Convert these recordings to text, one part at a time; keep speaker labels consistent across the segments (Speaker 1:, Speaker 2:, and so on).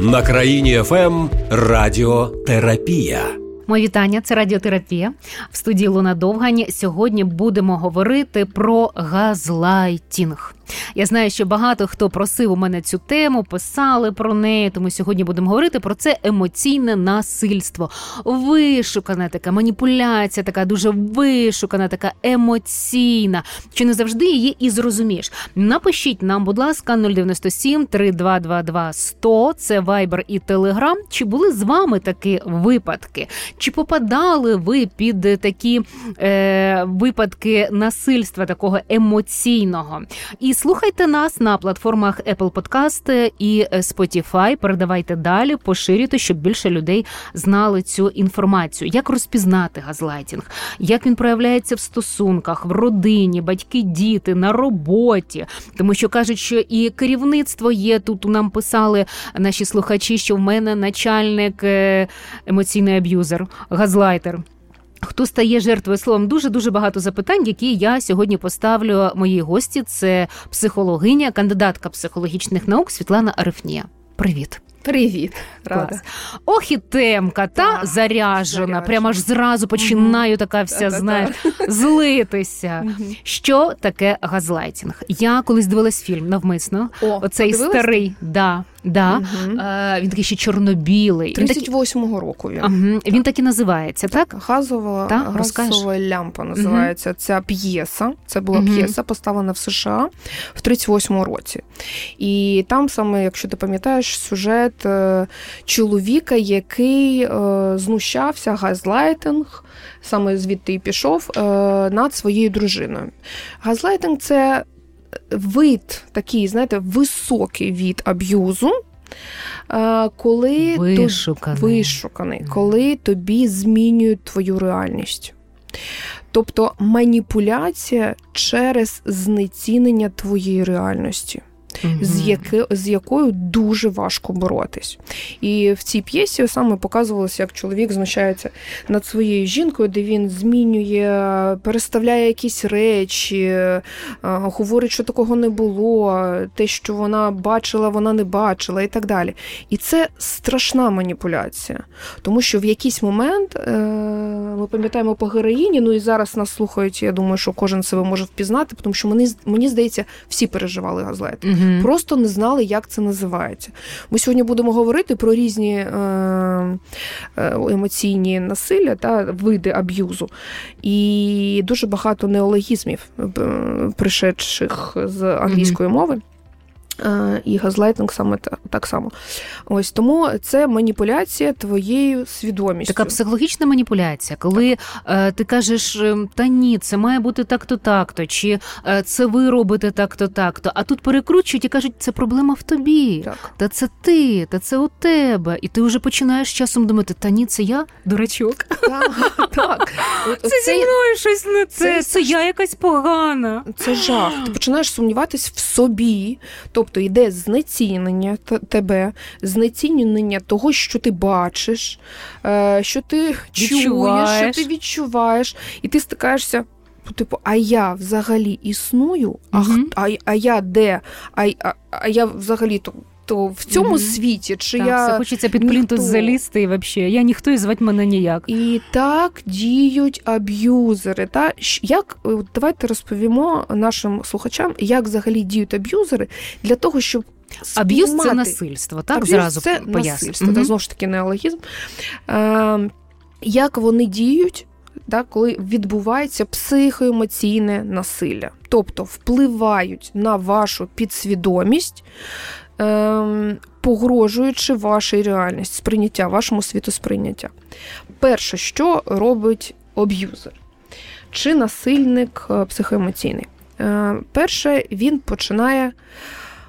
Speaker 1: На Країні ФМ ем Радіотерапія.
Speaker 2: Мої вітання, це радіотерапія в студії Луна Довгань. Сьогодні будемо говорити про газлайтінг. Я знаю, що багато хто просив у мене цю тему, писали про неї. Тому сьогодні будемо говорити про це емоційне насильство, вишукана така маніпуляція, така дуже вишукана, така емоційна. Чи не завжди її і зрозумієш? Напишіть нам, будь ласка, 097 3222 100, Це Viber і Telegram. Чи були з вами такі випадки? Чи попадали ви під такі е, випадки насильства такого емоційного? І слухайте нас на платформах Apple Podcast і Spotify. Передавайте далі, поширюйте, щоб більше людей знали цю інформацію. Як розпізнати газлайтінг, як він проявляється в стосунках, в родині, батьки, діти, на роботі, тому що кажуть, що і керівництво є тут. Нам писали наші слухачі, що в мене начальник е, емоційний аб'юзер, газлайтер. Хто стає жертвою словом? Дуже дуже багато запитань, які я сьогодні поставлю моїй гості. Це психологиня, кандидатка психологічних наук Світлана Арифнія. Привіт.
Speaker 3: Привіт, рада.
Speaker 2: Клас. Ох, і темка, та
Speaker 3: Так,
Speaker 2: заряжена.
Speaker 3: заряджена.
Speaker 2: Прямо ж зразу починаю така вся, знаєш, злитися. Що таке газлайтінг? Я колись дивилась фільм навмисно.
Speaker 3: О,
Speaker 2: Оцей
Speaker 3: подивилась?
Speaker 2: старий, да, да. Е, він такий ще чорнобілий. Він такий,
Speaker 3: 38-го року він.
Speaker 2: Ага, він так і називається, так?
Speaker 3: Газова,
Speaker 2: Так,
Speaker 3: газова лямпа називається ця п'єса. Це була п'єса, поставлена в США в 38-му році. І там саме, якщо ти пам'ятаєш, сюжет е, чоловіка, який е, знущався, газлайтинг, саме звідти і пішов, над своєю дружиною. Газлайтинг це вид такий, знаєте, високий від аб'юзу. е, Коли то-
Speaker 2: Вишуканий.
Speaker 3: вишуканий, коли тобі змінюють твою реальність. Тобто маніпуляція через знецінення твоєї реальності,
Speaker 2: Мгм.
Speaker 3: з, яки, з якою дуже важко боротись. І в цій п'єсі саме показувалося, як чоловік знущається над своєю жінкою, де він змінює, переставляє якісь речі, е, говорить, що такого не було, те, що вона бачила, вона не бачила, і так далі. І це страшна маніпуляція, тому що в якийсь момент е, ми пам'ятаємо по героїні, ну і зараз нас слухають. Я думаю, що кожен себе може впізнати, тому що мені, мені здається, всі переживали газлайт.
Speaker 2: Мгм.
Speaker 3: Просто не знали, як це називається. Ми сьогодні будемо говорити про різні е, е, емоційні насилля та види аб'юзу. І дуже багато неологізмів, е, пришедших з англійської мови. Е, І газлайтинг саме та- так само. Ось тому це маніпуляція твоєю свідомістю.
Speaker 2: Така психологічна маніпуляція, коли е, ти кажеш, е, та ні, це має бути так-то, так-то, чи це ви робите так-то, так-то, а тут перекручують і кажуть, це проблема в тобі.
Speaker 3: Так.
Speaker 2: Та це ти, та це у тебе. І ти вже починаєш часом думати, та ні, це я, дурачок.
Speaker 3: Так, так.
Speaker 2: Це зі мною щось не
Speaker 3: це-
Speaker 2: це, це я якась погана.
Speaker 3: Це жах. Ти починаєш сумніватись в собі, тобто йде знецінення тебе, знецінення того, що ти бачиш, е, що ти чуєш, що ти відчуваєш, і ти стикаєшся. Типу, а я взагалі існую? А, mm-hmm. а, а я де? А, а, а я взагалі то, то в цьому
Speaker 2: Мгм.
Speaker 3: світі? Чи
Speaker 2: Так,
Speaker 3: я
Speaker 2: все хочеться під плінтус залізти і взагалі. Я ніхто і звати мене ніяк.
Speaker 3: І так діють аб'юзери. Та як от давайте розповімо нашим слухачам, як взагалі діють аб'юзери для того, щоб
Speaker 2: Аб'юз це насильство, так
Speaker 3: Аб'юз
Speaker 2: зразу
Speaker 3: це насильство.
Speaker 2: Мгм.
Speaker 3: Та знову ж таки неологізм. Е, як вони діють? Так, коли відбувається психоемоційне насилля, тобто впливають на вашу підсвідомість, ем, погрожуючи вашій реальності, сприйняття, вашому світосприйняття. Перше, що робить аб'юзер чи насильник е, психоемоційний? Е, Перше, він починає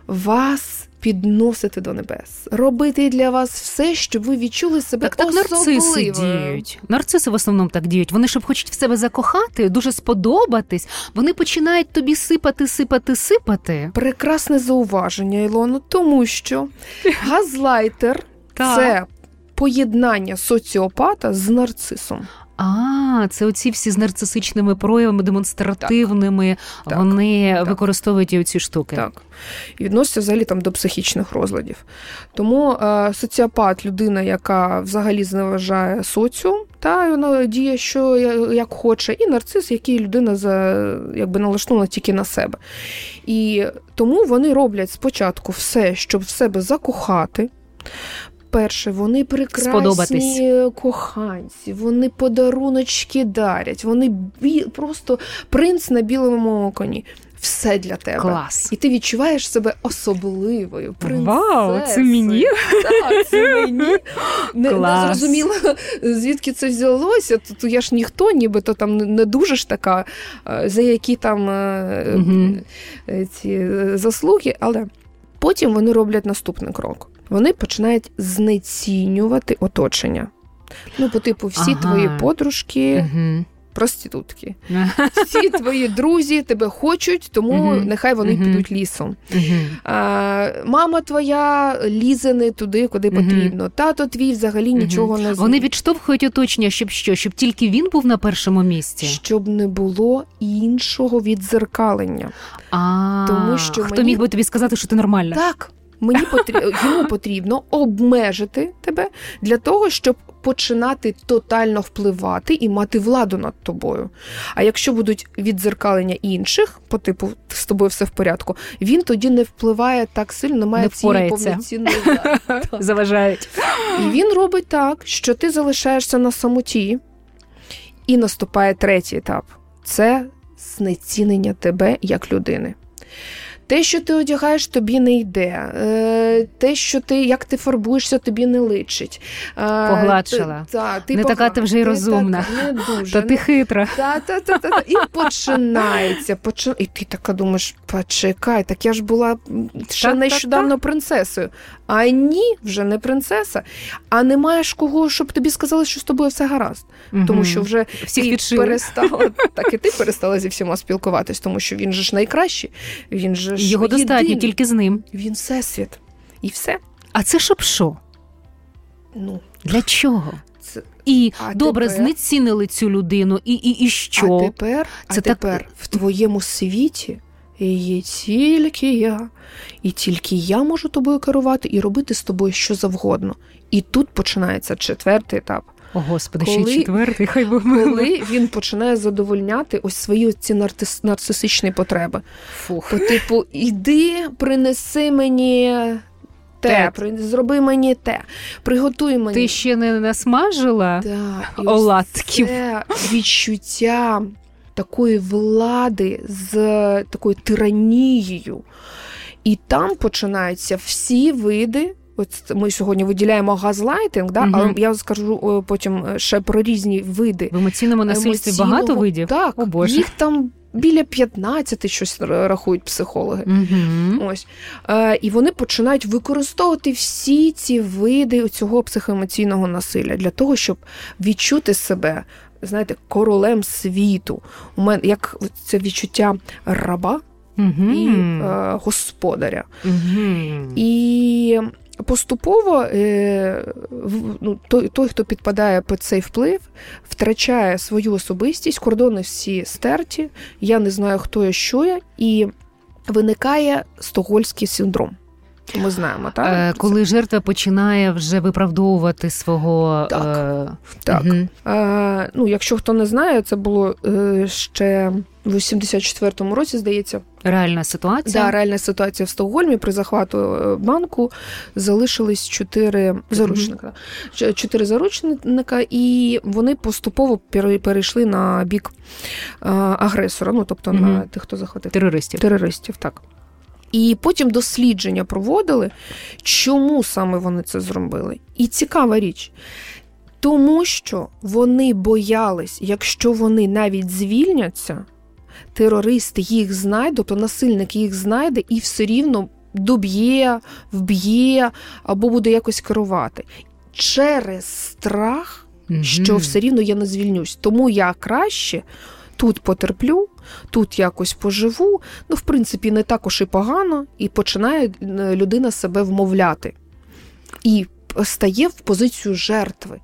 Speaker 3: вас підносити до небес, робити для вас все, щоб ви відчули себе
Speaker 2: Так, так нарциси діють. Нарциси в основному так діють. Вони щоб хочуть в себе закохати, дуже сподобатись. Вони починають тобі сипати, сипати, сипати.
Speaker 3: Прекрасне зауваження, Ілоно, тому що газлайтер це поєднання соціопата з нарцисом.
Speaker 2: А, це оці всі з нарцисичними проявами, демонстративними,
Speaker 3: Так.
Speaker 2: вони
Speaker 3: Так.
Speaker 2: використовують і ці штуки.
Speaker 3: Так. І відноситься взагалі там до психічних розладів. Тому е, соціопат людина, яка взагалі зневажає соціум, та вона діє, що як хоче, і нарцис, який людина за, якби налаштована тільки на себе. І тому вони роблять спочатку все, щоб в себе закохати. Перше, вони прекрасні
Speaker 2: Сподобатись.
Speaker 3: коханці, вони подаруночки дарять, вони бі... просто принц на білому коні. Все для тебе.
Speaker 2: Клас.
Speaker 3: І ти відчуваєш себе особливою.
Speaker 2: Вау, це мені?
Speaker 3: Так, це мені. Не, не зрозуміло, звідки це взялося. То я ж ніхто, нібито там не- дуже ж така, е, за які там е, ці заслуги, але потім вони роблять наступний крок. Вони починають знецінювати оточення. Ну, по типу, всі
Speaker 2: Ага.
Speaker 3: твої подружки,
Speaker 2: Угу.
Speaker 3: проститутки. Всі твої друзі тебе хочуть, тому
Speaker 2: Мгм.
Speaker 3: нехай вони
Speaker 2: Мгм.
Speaker 3: підуть лісом.
Speaker 2: Угу.
Speaker 3: А, мама твоя лізе не туди, куди потрібно. Тато твій взагалі нічого не
Speaker 2: Вони відштовхують оточення, щоб що? Щоб тільки він був на першому місці.
Speaker 3: щоб не було іншого відзеркалення.
Speaker 2: А,
Speaker 3: Тому що
Speaker 2: хто
Speaker 3: мені-
Speaker 2: міг би тобі сказати, що ти нормальна?
Speaker 3: Так, мені потрібно йому потрібно обмежити тебе для того, щоб починати тотально впливати і мати владу над тобою. А якщо будуть відзеркалення інших, по типу з тобою все в порядку, він тоді не впливає так сильно, немає
Speaker 2: Не
Speaker 3: цієї повноцінної.
Speaker 2: Заважають.
Speaker 3: І він робить так, що ти залишаєшся на самоті, і наступає третій етап це знецінення тебе як людини. Те, що ти одягаєш, тобі не йде. Е, Те, що ти як ти фарбуєшся, тобі не личить. Е,
Speaker 2: Погладшила.
Speaker 3: ти- та, ти
Speaker 2: Не така ти вже й
Speaker 3: ти
Speaker 2: розумна.
Speaker 3: така, не дуже.
Speaker 2: Та ти хитра.
Speaker 3: Та, та, та, та, та. І починається. Почи... І ти така думаєш, почекай, так я ж була ще нещодавно принцесою. А ні, вже не принцеса. А не маєш кого, щоб тобі сказали, що з тобою все гаразд. Тому що вже
Speaker 2: всіх
Speaker 3: ти
Speaker 2: відшили.
Speaker 3: перестала, так і ти перестала зі всіма спілкуватись, тому що він же ж найкращий. Він же ж
Speaker 2: Його достатньо тільки з ним.
Speaker 3: Він всесвіт. І все.
Speaker 2: А це щоб що?
Speaker 3: Ну,
Speaker 2: Для чого?
Speaker 3: це...
Speaker 2: І
Speaker 3: А
Speaker 2: добре,
Speaker 3: тепер?
Speaker 2: знецінили цю людину, і, і, і що?
Speaker 3: А тепер,
Speaker 2: Це
Speaker 3: а
Speaker 2: так-
Speaker 3: тепер в твоєму світі є тільки я, і тільки я можу тобою керувати і робити з тобою що завгодно. І тут починається четвертий етап,
Speaker 2: О, Господи, ще
Speaker 3: Коли-
Speaker 2: й четвертий, хай би
Speaker 3: коли він починає задовольняти ось свої ці нарцис- нарцисичні потреби.
Speaker 2: Фух.
Speaker 3: По типу, іди, принеси мені. Те,
Speaker 2: Те.
Speaker 3: при- зроби мені те, приготуй мені.
Speaker 2: Ти ще не насмажила?
Speaker 3: Да,
Speaker 2: Оладків.
Speaker 3: Це відчуття такої влади з такою тиранією. І там починаються всі види. От ми сьогодні виділяємо газлайтинг, да?
Speaker 2: Мгм.
Speaker 3: але я скажу потім е, ще про різні види.
Speaker 2: В емоційному насильстві
Speaker 3: емоційного-
Speaker 2: багато видів?
Speaker 3: Так,
Speaker 2: О, Боже.
Speaker 3: їх там біля 15 щось рахують психологи.
Speaker 2: Угу.
Speaker 3: Ось. Е, і вони починають використовувати всі ці види цього психоемоційного насилля для того, щоб відчути себе, знаєте, королем світу. У мене як це відчуття раба
Speaker 2: Угу.
Speaker 3: і е, господаря.
Speaker 2: угу.
Speaker 3: І поступово е, ну, той, той, хто підпадає під цей вплив, втрачає свою особистість, кордони всі стерті, я не знаю, хто я, що я, і виникає стокгольський синдром. Ми знаємо, так?
Speaker 2: Е, коли жертва починає вже виправдовувати свого
Speaker 3: Так.
Speaker 2: Е...
Speaker 3: Так.
Speaker 2: мгм.
Speaker 3: Е, ну, якщо хто не знає, це було е, ще в 84-му році, здається.
Speaker 2: реальна ситуація.
Speaker 3: Да, реальна ситуація в Стокгольмі при захвату е, банку залишились чотири заручника. Чотири заручника, і вони поступово пере- перейшли на бік агресора, ну тобто на тих, хто захватив
Speaker 2: Терористів.
Speaker 3: терористів. Так. І потім дослідження проводили, чому саме вони це зробили. І цікава річ. Тому що вони боялись, якщо вони навіть звільняться, терорист їх знайде, то насильник їх знайде і все рівно доб'є, вб'є або буде якось керувати. Через страх що все рівно я не звільнюсь. Тому я краще тут потерплю, тут якось поживу. Ну, в принципі, не також і погано, і починає е, людина себе вмовляти. І стає в позицію жертви.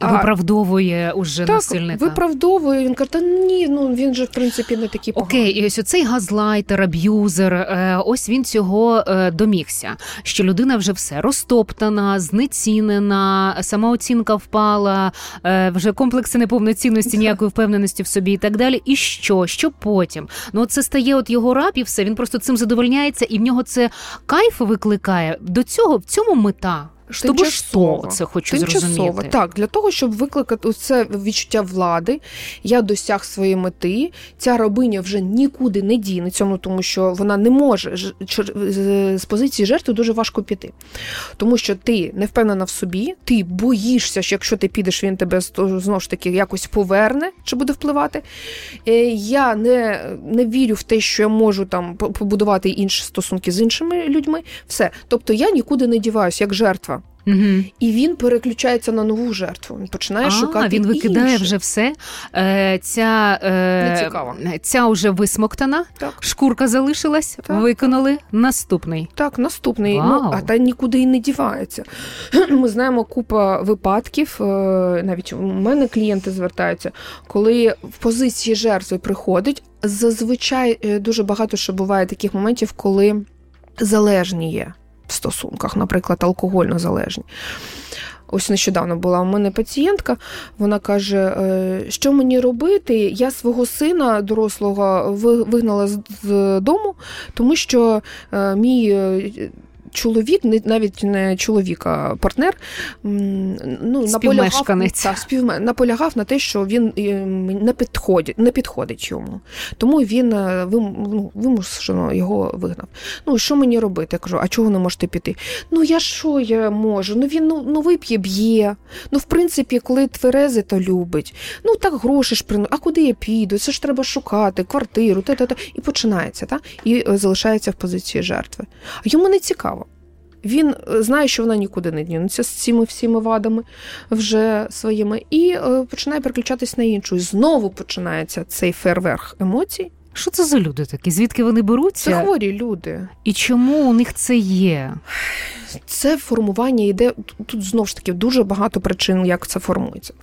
Speaker 2: А, виправдовує уже так, насильника.
Speaker 3: Виправдовує. Він каже, та ні, ну він же в принципі не такий
Speaker 2: поганий. Окей, і ось оцей газлайтер, аб'юзер, е, ось він цього е, домігся. Що людина вже все розтоптана, знецінена, самооцінка впала, е, вже комплекси неповноцінності, ніякої впевненості в собі і так далі. І що? Що потім? Ну це стає от його раб і все. Він просто цим задовольняється, і в нього це кайф викликає. До цього в цьому мета. Щоб що це хочу Тимчасово. зрозуміти.
Speaker 3: Так, для того, щоб викликати це відчуття влади, я досяг своєї мети. Ця рабиня вже нікуди не дінеться, ну тому що вона не може з позиції жертви дуже важко піти. Тому що ти не впевнена в собі, ти боїшся, що якщо ти підеш, він тебе знову ж таки якось поверне чи буде впливати. Е, я не не вірю в те, що я можу там побудувати інші стосунки з іншими людьми. Все. Тобто я нікуди не діваюся як жертва. Угу. І він переключається на нову жертву. Він починає а, шукати.
Speaker 2: Він викидає інше. вже все. Е, Ця е, ця вже висмоктана, так. шкурка залишилась, так. виконали. Наступний.
Speaker 3: Так, наступний. Ну, Вау. Ну, А та нікуди і не дівається. Ми знаємо купа випадків. Е, навіть у мене клієнти звертаються, коли в позиції жертви приходить. Зазвичай е, дуже багато що буває таких моментів, коли залежні є в стосунках, наприклад, алкогольно залежні. Ось нещодавно була у мене пацієнтка, вона каже, «Е, що мені робити? Я свого сина дорослого вигнала з дому, тому що е, мій е, чоловік, навіть не чоловік, а партнер, ну, наполягав, так, співме, наполягав на те, що він не підходить не підходить йому. Тому він е, ну, вимушено його вигнав. Ну, що мені робити? Я кажу, а чого не можете піти? Ну, я що я можу? Ну він ну, ну вип'є, б'є. Ну, в принципі, коли тверези, то любить. Ну, так гроші ж приносить. А куди я піду? Це ж треба шукати, квартиру, та-та-та. І починається, та? і е, залишається в позиції жертви. А йому не цікаво. Він е, знає, що вона нікуди не дінеться з цими всіми вадами вже своїми, і е, починає переключатись на іншу. І знову починається цей фейерверх емоцій.
Speaker 2: Що це за люди такі? Звідки вони беруться?
Speaker 3: Це хворі люди.
Speaker 2: І чому у них це є?
Speaker 3: Це формування йде тут знову ж таки дуже багато причин, як це формується.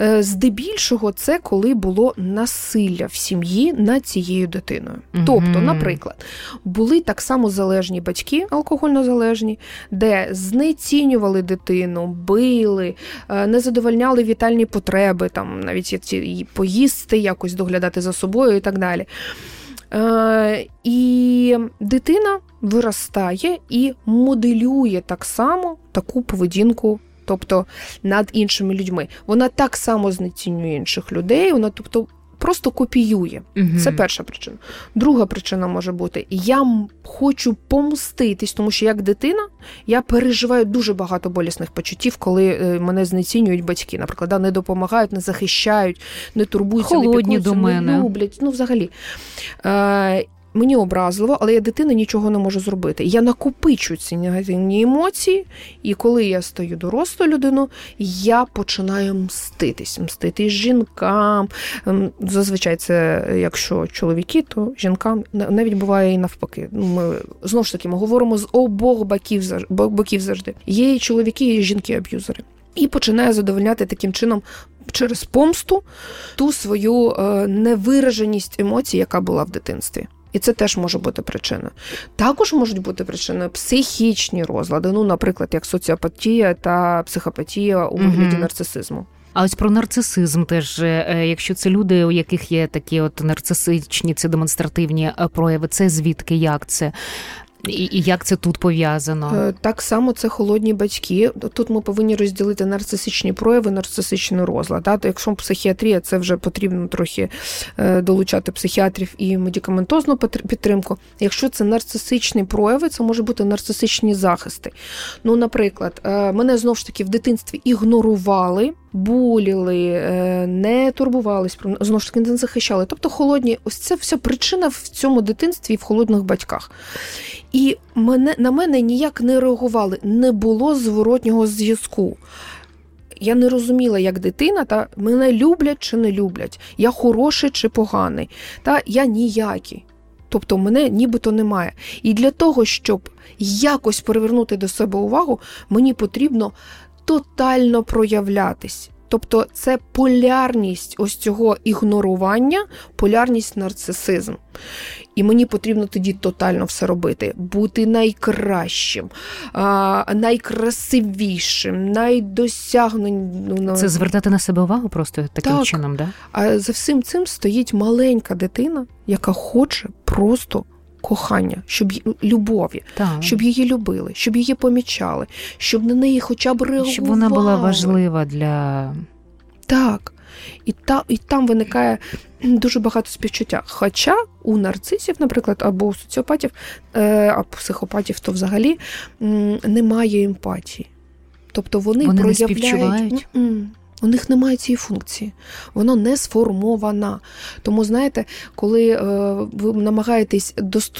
Speaker 3: Е, здебільшого, це коли було насилля в сім'ї над цією дитиною. Mm-hmm. Тобто, наприклад, були так само залежні батьки, алкогольно залежні, де знецінювали дитину, били, е, не задовольняли вітальні потреби, там навіть поїсти, якось доглядати за собою і так далі. Е, і дитина виростає і моделює так само таку поведінку. Тобто над іншими людьми. Вона так само знецінює інших людей, вона тобто просто копіює. Угу. Це перша причина. Друга причина може бути: я хочу помститись, тому що як дитина я переживаю дуже багато болісних почуттів, коли е, мене знецінюють батьки. Наприклад, не допомагають, не захищають, не турбуються,
Speaker 2: Холодні
Speaker 3: не
Speaker 2: до мене.
Speaker 3: не люблять. Ну, взагалі. Е, Мені образливо, але я дитина нічого не можу зробити. Я накопичу ці негативні емоції, і коли я стаю дорослою людиною, я починаю мститись, мститись жінкам. Ем, зазвичай це якщо чоловіки, то жінкам навіть буває і навпаки. Ну, ми знову ж таки ми говоримо з обох боків боків завжди. Є і чоловіки, і жінки-аб'юзери. І починає задовольняти таким чином через помсту ту свою е, невираженість емоцій, яка була в дитинстві. І це теж може бути причина. Також можуть бути причини психічні розлади, ну, наприклад, як соціопатія та психопатія у вигляді mm нарцисизму.
Speaker 2: А ось про нарцисизм теж, е, якщо це люди, у яких є такі от нарцисичні, це демонстративні е, прояви, це звідки як це? І і як це тут пов'язано?
Speaker 3: Е, так само це холодні батьки. Тут ми повинні розділити нарцисичні прояви, нарцисичний розлад. Так? Якщо психіатрія, це вже потрібно трохи е, долучати психіатрів і медикаментозну підтримку. Якщо це нарцисичні прояви, це може бути нарцисичні захисти. Ну, наприклад, е, мене знову ж таки в дитинстві ігнорували буліли, е, не турбувались про знову ж таки не захищали. Тобто холодні, ось це вся причина в цьому дитинстві і в холодних батьках. І мене на мене ніяк не реагували, не було зворотнього зв'язку. Я не розуміла, як дитина, та мене люблять чи не люблять, я хороший чи поганий, та я ніякий. Тобто мене нібито немає. І для того, щоб якось привернути до себе увагу, мені потрібно тотально проявлятись. Тобто це полярність ось цього ігнорування, полярність нарцисизм. І мені потрібно тоді тотально все робити, бути найкращим, найкрасивішим, найдосягненим.
Speaker 2: Це звертати на себе увагу просто таким так. чином, да?
Speaker 3: А за всім цим стоїть маленька дитина, яка хоче просто. Кохання, щоб любові, так. щоб її любили, щоб її помічали, щоб на неї хоча б реагували.
Speaker 2: Щоб вона була важлива для
Speaker 3: так. І та, і там виникає дуже багато співчуття. Хоча у нарцисів, наприклад, або у соціопатів, е, а психопатів, то взагалі немає емпатії. Тобто вони,
Speaker 2: вони
Speaker 3: проявляють.
Speaker 2: Не
Speaker 3: у них немає цієї функції, воно не сформована. Тому, знаєте, коли е, ви намагаєтесь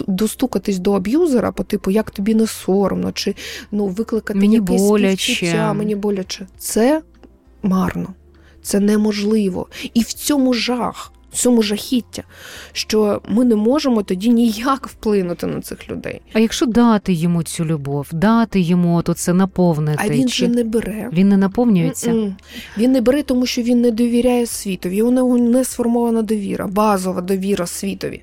Speaker 3: достукатись до аб'юзера, по типу, як тобі не соромно, чи ну, викликати
Speaker 2: мені
Speaker 3: якісь
Speaker 2: боляче.
Speaker 3: співчуття, мені боляче, це марно. Це неможливо. І в цьому жах цьому жахіття, що ми не можемо тоді ніяк вплинути на цих людей.
Speaker 2: А якщо дати йому цю любов, дати йому то це наповнити,
Speaker 3: а він чи... же не бере.
Speaker 2: Він не наповнюється.
Speaker 3: Mm-mm. Він не бере, тому що він не довіряє світові. Його не сформована довіра, базова довіра світові.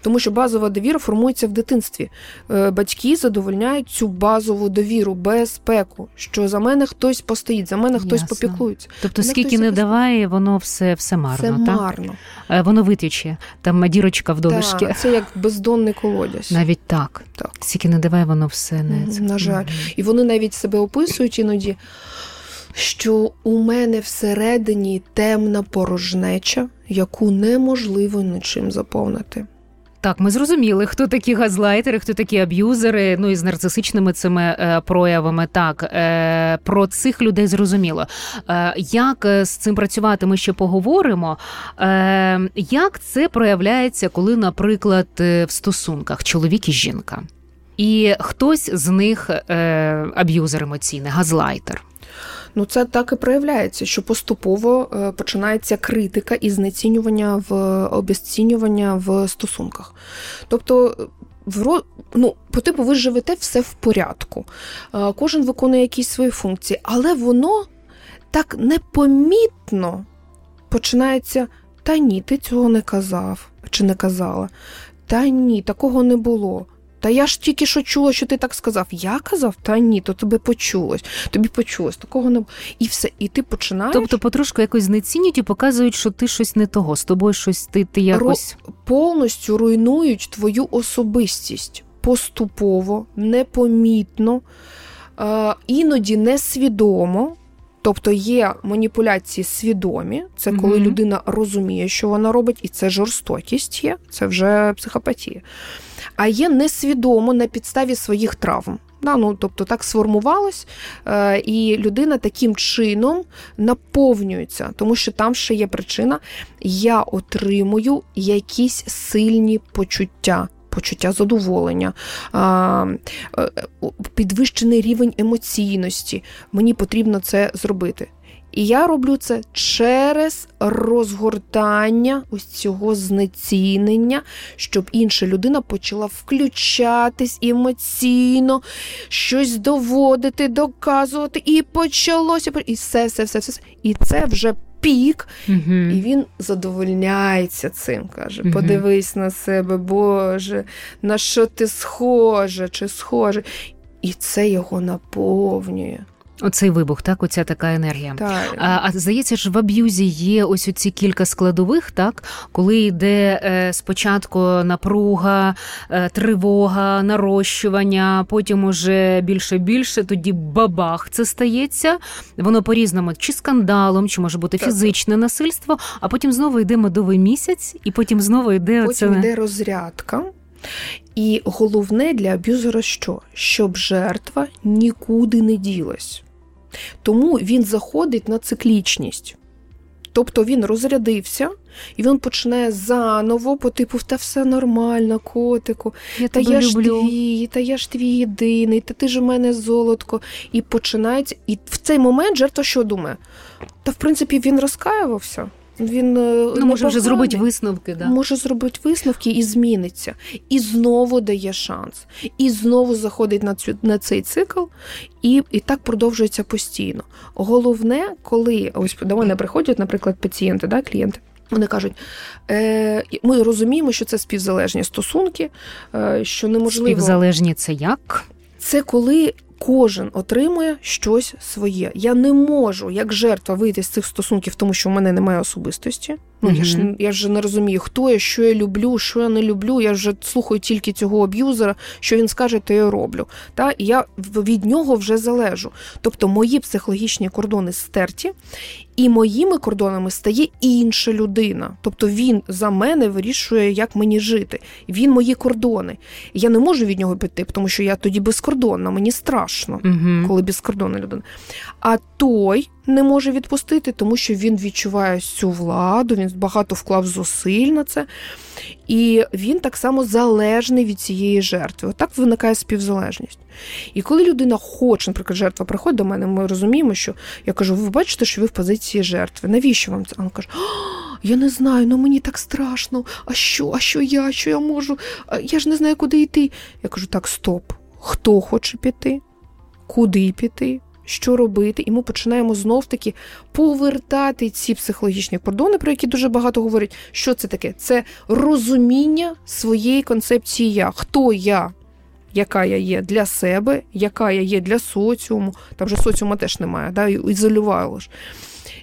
Speaker 3: Тому що базова довіра формується в дитинстві. Е, батьки задовольняють цю базову довіру, безпеку, що за мене хтось постоїть, за мене хтось Ясно. попіклується.
Speaker 2: Тобто, скільки не даває, воно все все марно.
Speaker 3: Це
Speaker 2: так?
Speaker 3: марно.
Speaker 2: Е, воно витіче, там дірочка в донышки.
Speaker 3: Так, Це як бездонний колодязь.
Speaker 2: Навіть так.
Speaker 3: так.
Speaker 2: Скільки не давай, воно все не
Speaker 3: на жаль. І вони навіть себе описують іноді, що у мене всередині темна порожнеча, яку неможливо нічим заповнити.
Speaker 2: Так, ми зрозуміли, хто такі газлайтери, хто такі аб'юзери. Ну і з нарцисичними цими е, проявами. Так е, про цих людей зрозуміло. Е, як з цим працювати, ми ще поговоримо. Е, Як це проявляється, коли, наприклад, е, в стосунках чоловік і жінка, і хтось з них е, аб'юзер емоційний, газлайтер.
Speaker 3: Ну, це так і проявляється, що поступово е, починається критика і знецінювання в обесцінювання в стосунках. Тобто, в ну, по типу, ви живете все в порядку, е, кожен виконує якісь свої функції, але воно так непомітно починається. Та ні, ти цього не казав чи не казала. Та ні, такого не було. Та я ж тільки що чула, що ти так сказав. Я казав, та ні, то тебе почулось. Тобі почулось, такого не було. і все. І ти починаєш.
Speaker 2: Тобто потрошку якось знецінюють і показують, що ти щось не того, з тобою щось ти ти якось
Speaker 3: Ро... повністю руйнують твою особистість поступово, непомітно, е, іноді несвідомо. Тобто є маніпуляції свідомі, це коли mm-hmm. людина розуміє, що вона робить, і це жорстокість є, це вже психопатія а є несвідомо на підставі своїх травм. Да, ну, Тобто так сформувалось, е, і людина таким чином наповнюється, тому що там ще є причина: я отримую якісь сильні почуття. Почуття задоволення, е, підвищений рівень емоційності. Мені потрібно це зробити. І я роблю це через розгортання ось цього знецінення, щоб інша людина почала включатись емоційно, щось доводити, доказувати, і почалося і все, все, все, все. І це вже пік,
Speaker 2: угу.
Speaker 3: і він задовольняється цим. Каже: угу. подивись на себе, Боже, на що ти схожа чи схоже. І це його наповнює.
Speaker 2: Оцей вибух, так, оця така енергія.
Speaker 3: Так.
Speaker 2: А а здається ж, в аб'юзі є ось оці кілька складових, так, коли йде е, спочатку напруга, е, тривога, нарощування, потім уже більше-більше, тоді бабах це стається. Воно по-різному, чи скандалом, чи може бути так. фізичне насильство, а потім знову йде медовий місяць, і потім знову йде
Speaker 3: потім
Speaker 2: оце...
Speaker 3: йде розрядка. І головне для аб'юзера що? Щоб жертва нікуди не ділась. Тому він заходить на циклічність. Тобто він розрядився, і він починає заново по типу та все нормально, котику,
Speaker 2: я
Speaker 3: та
Speaker 2: я
Speaker 3: ж твій, та я ж твій єдиний, та ти ж у мене золотко. І починається. І в цей момент жертва що думає? Та в принципі він розкаювався. Він е,
Speaker 2: ну, може вже зробити висновки. Да.
Speaker 3: Може зробити висновки і зміниться. І знову дає шанс. І знову заходить на цю на цей цикл, і і так продовжується постійно. Головне, коли ось до мене приходять, наприклад, пацієнти, да, клієнти. Вони кажуть, е, ми розуміємо, що це співзалежні стосунки, е, що неможливо.
Speaker 2: Співзалежні це як?
Speaker 3: Це коли кожен отримує щось своє. Я не можу, як жертва, вийти з цих стосунків, тому що в мене немає особистості. Ну mm-hmm. я ж я вже не розумію, хто я, що я люблю, що я не люблю. Я вже слухаю тільки цього аб'юзера, що він скаже, то я роблю. Та і я від нього вже залежу. Тобто мої психологічні кордони стерті, і моїми кордонами стає інша людина. Тобто він за мене вирішує, як мені жити. Він мої кордони. Я не можу від нього піти, тому що я тоді безкордонна, мені страшно, угу. коли безкордонна людина. А той не може відпустити, тому що він відчуває цю владу, він багато вклав зусиль на це. І він так само залежний від цієї жертви. Отак виникає співзалежність. І коли людина хоче, наприклад, жертва приходить до мене, ми розуміємо, що я кажу, ви бачите, що ви в позиції жертви. Навіщо вам це? А він каже, я не знаю, ну мені так страшно. А що? А що я? Що я можу? Я ж не знаю, куди йти. Я кажу, так, стоп. Хто хоче піти? Куди піти? Що робити, і ми починаємо знов-таки повертати ці психологічні кордони, про які дуже багато говорять. Що це таке? Це розуміння своєї концепції я. Хто я? Яка я є для себе, яка я є для соціуму, там же соціума теж немає, да, ізолювали ж.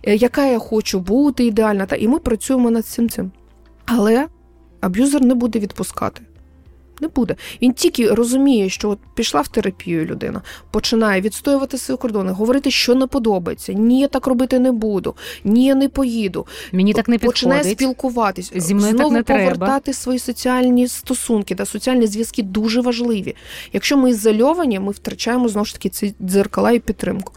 Speaker 3: Е, яка я хочу бути ідеальна, та і ми працюємо над цим цим. Але аб'юзер не буде відпускати не буде. Він тільки розуміє, що от пішла в терапію людина, починає відстоювати свої кордони, говорити, що не подобається. Ні, я так робити не буду, ні, я не поїду.
Speaker 2: Мені так не
Speaker 3: підходить. Починає спілкуватись,
Speaker 2: Зі мною
Speaker 3: знову
Speaker 2: так не
Speaker 3: повертати
Speaker 2: треба.
Speaker 3: свої соціальні стосунки та соціальні зв'язки дуже важливі. Якщо ми ізольовані, ми втрачаємо знову ж таки ці дзеркала і підтримку.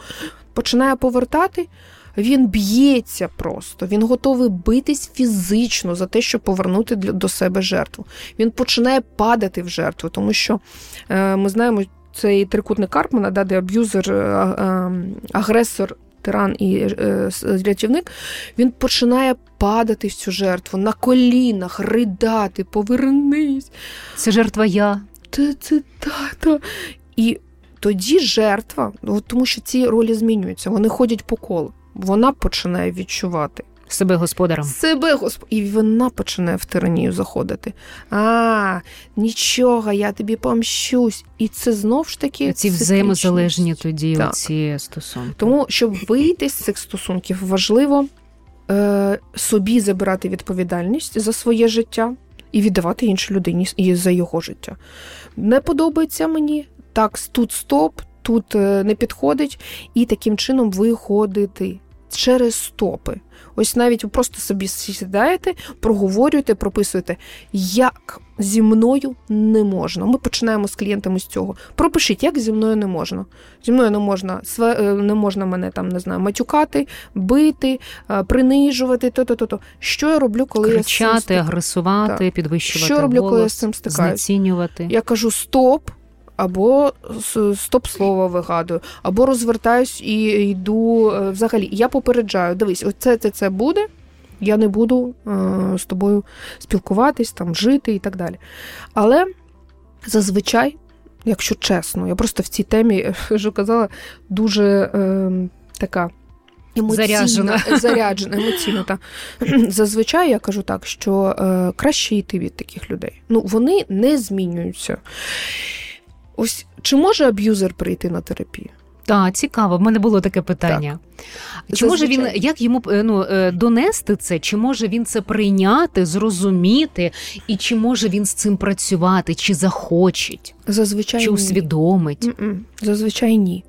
Speaker 3: Починає повертати. Він б'ється просто, він готовий битись фізично за те, щоб повернути до себе жертву. Він починає падати в жертву, тому що е, ми знаємо цей трикутник Карпмана, да, де аб'юзер, е, е, агресор. Тиран і рятівник, він починає падати в цю жертву на колінах, ридати, повернись.
Speaker 2: Це жертва я.
Speaker 3: Це це тата. І тоді жертва, тому що ці ролі змінюються, вони ходять по колу вона починає відчувати.
Speaker 2: Себе господарем.
Speaker 3: Себе госп... І вона починає в тиранію заходити. А, нічого, я тобі помщусь. І це знов ж таки.
Speaker 2: Ці взаємозалежні тоді так. ці стосунки.
Speaker 3: Тому, щоб вийти з цих стосунків, важливо е, собі забирати відповідальність за своє життя і віддавати іншій людині і за його життя. Не подобається мені. Так, тут стоп, тут е, не підходить, і таким чином виходити через стопи. Ось навіть ви просто собі сідаєте, проговорюєте, прописуєте, як зі мною не можна. Ми починаємо з клієнтами з цього. Пропишіть, як зі мною не можна. Зі мною не можна е, не можна мене там не знаю, матюкати, бити, е, принижувати. то-то-то. Що я роблю, коли
Speaker 2: Кричати,
Speaker 3: я з цим
Speaker 2: агресувати, так. підвищувати.
Speaker 3: Що я роблю,
Speaker 2: голос,
Speaker 3: коли я з цим стикаюся?
Speaker 2: Знецінювати.
Speaker 3: Я кажу стоп або стоп-слово вигадую, або розвертаюсь і йду е, взагалі. Я попереджаю, дивись, оце це, це буде. Я не буду е, з тобою спілкуватись, там, жити і так далі. Але зазвичай, якщо чесно, я просто в цій темі вже казала, дуже е, така. Емоційна, заряджена, заряджена емоційно. Та. Зазвичай я кажу так, що е, краще йти від таких людей. Ну, Вони не змінюються. Ось чи може аб'юзер прийти на терапію?
Speaker 2: Так, цікаво, в мене було таке питання. Так. Чи може він як йому е, ну, е, донести це, чи може він це прийняти, зрозуміти, і чи може він з цим працювати, чи захочеть,
Speaker 3: Зазвичай
Speaker 2: чи усвідомить?
Speaker 3: Ні. Зазвичай ні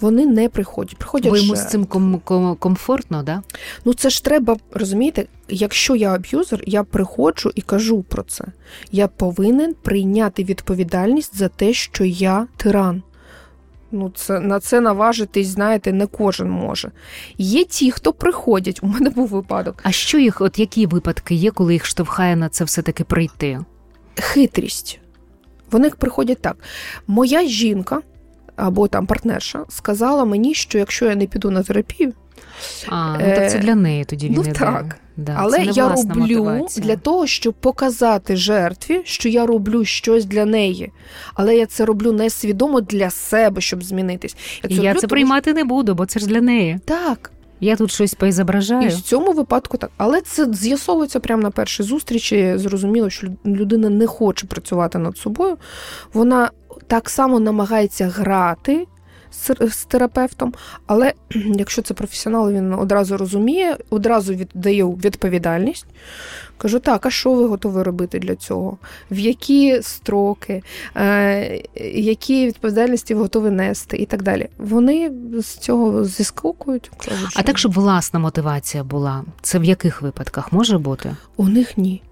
Speaker 3: вони не приходять. Приходять
Speaker 2: Бо йому з цим ком- ком- комфортно, да?
Speaker 3: Ну це ж треба розумієте, якщо я аб'юзер, я приходжу і кажу про це. Я повинен прийняти відповідальність за те, що я тиран. Ну, це на це наважитись, знаєте, не кожен може. Є ті, хто приходять. У мене був випадок.
Speaker 2: А що їх, от які випадки є, коли їх штовхає на це все-таки прийти?
Speaker 3: Хитрість. Вони приходять так. Моя жінка або там партнерша сказала мені, що якщо я не піду на терапію,
Speaker 2: а, ну так це для неї тоді він
Speaker 3: ну
Speaker 2: іде.
Speaker 3: так.
Speaker 2: Да,
Speaker 3: Але
Speaker 2: це не
Speaker 3: я роблю
Speaker 2: мотивація.
Speaker 3: для того, щоб показати жертві, що я роблю щось для неї. Але я це роблю несвідомо для себе, щоб змінитись.
Speaker 2: І я
Speaker 3: роблю,
Speaker 2: це
Speaker 3: тому
Speaker 2: приймати не буду, бо це ж для неї.
Speaker 3: Так.
Speaker 2: Я тут щось поізображаю.
Speaker 3: І в цьому випадку так. Але це з'ясовується прямо на першій зустрічі. Зрозуміло, що людина не хоче працювати над собою. Вона так само намагається грати з, з терапевтом, але якщо це професіонал, він одразу розуміє, одразу віддає відповідальність. Кажу, так, а що ви готові робити для цього? В які строки, е, які відповідальності ви готові нести і так далі. Вони з цього зіскокують.
Speaker 2: А так, щоб власна мотивація була, це в яких випадках може бути?
Speaker 3: У них ні.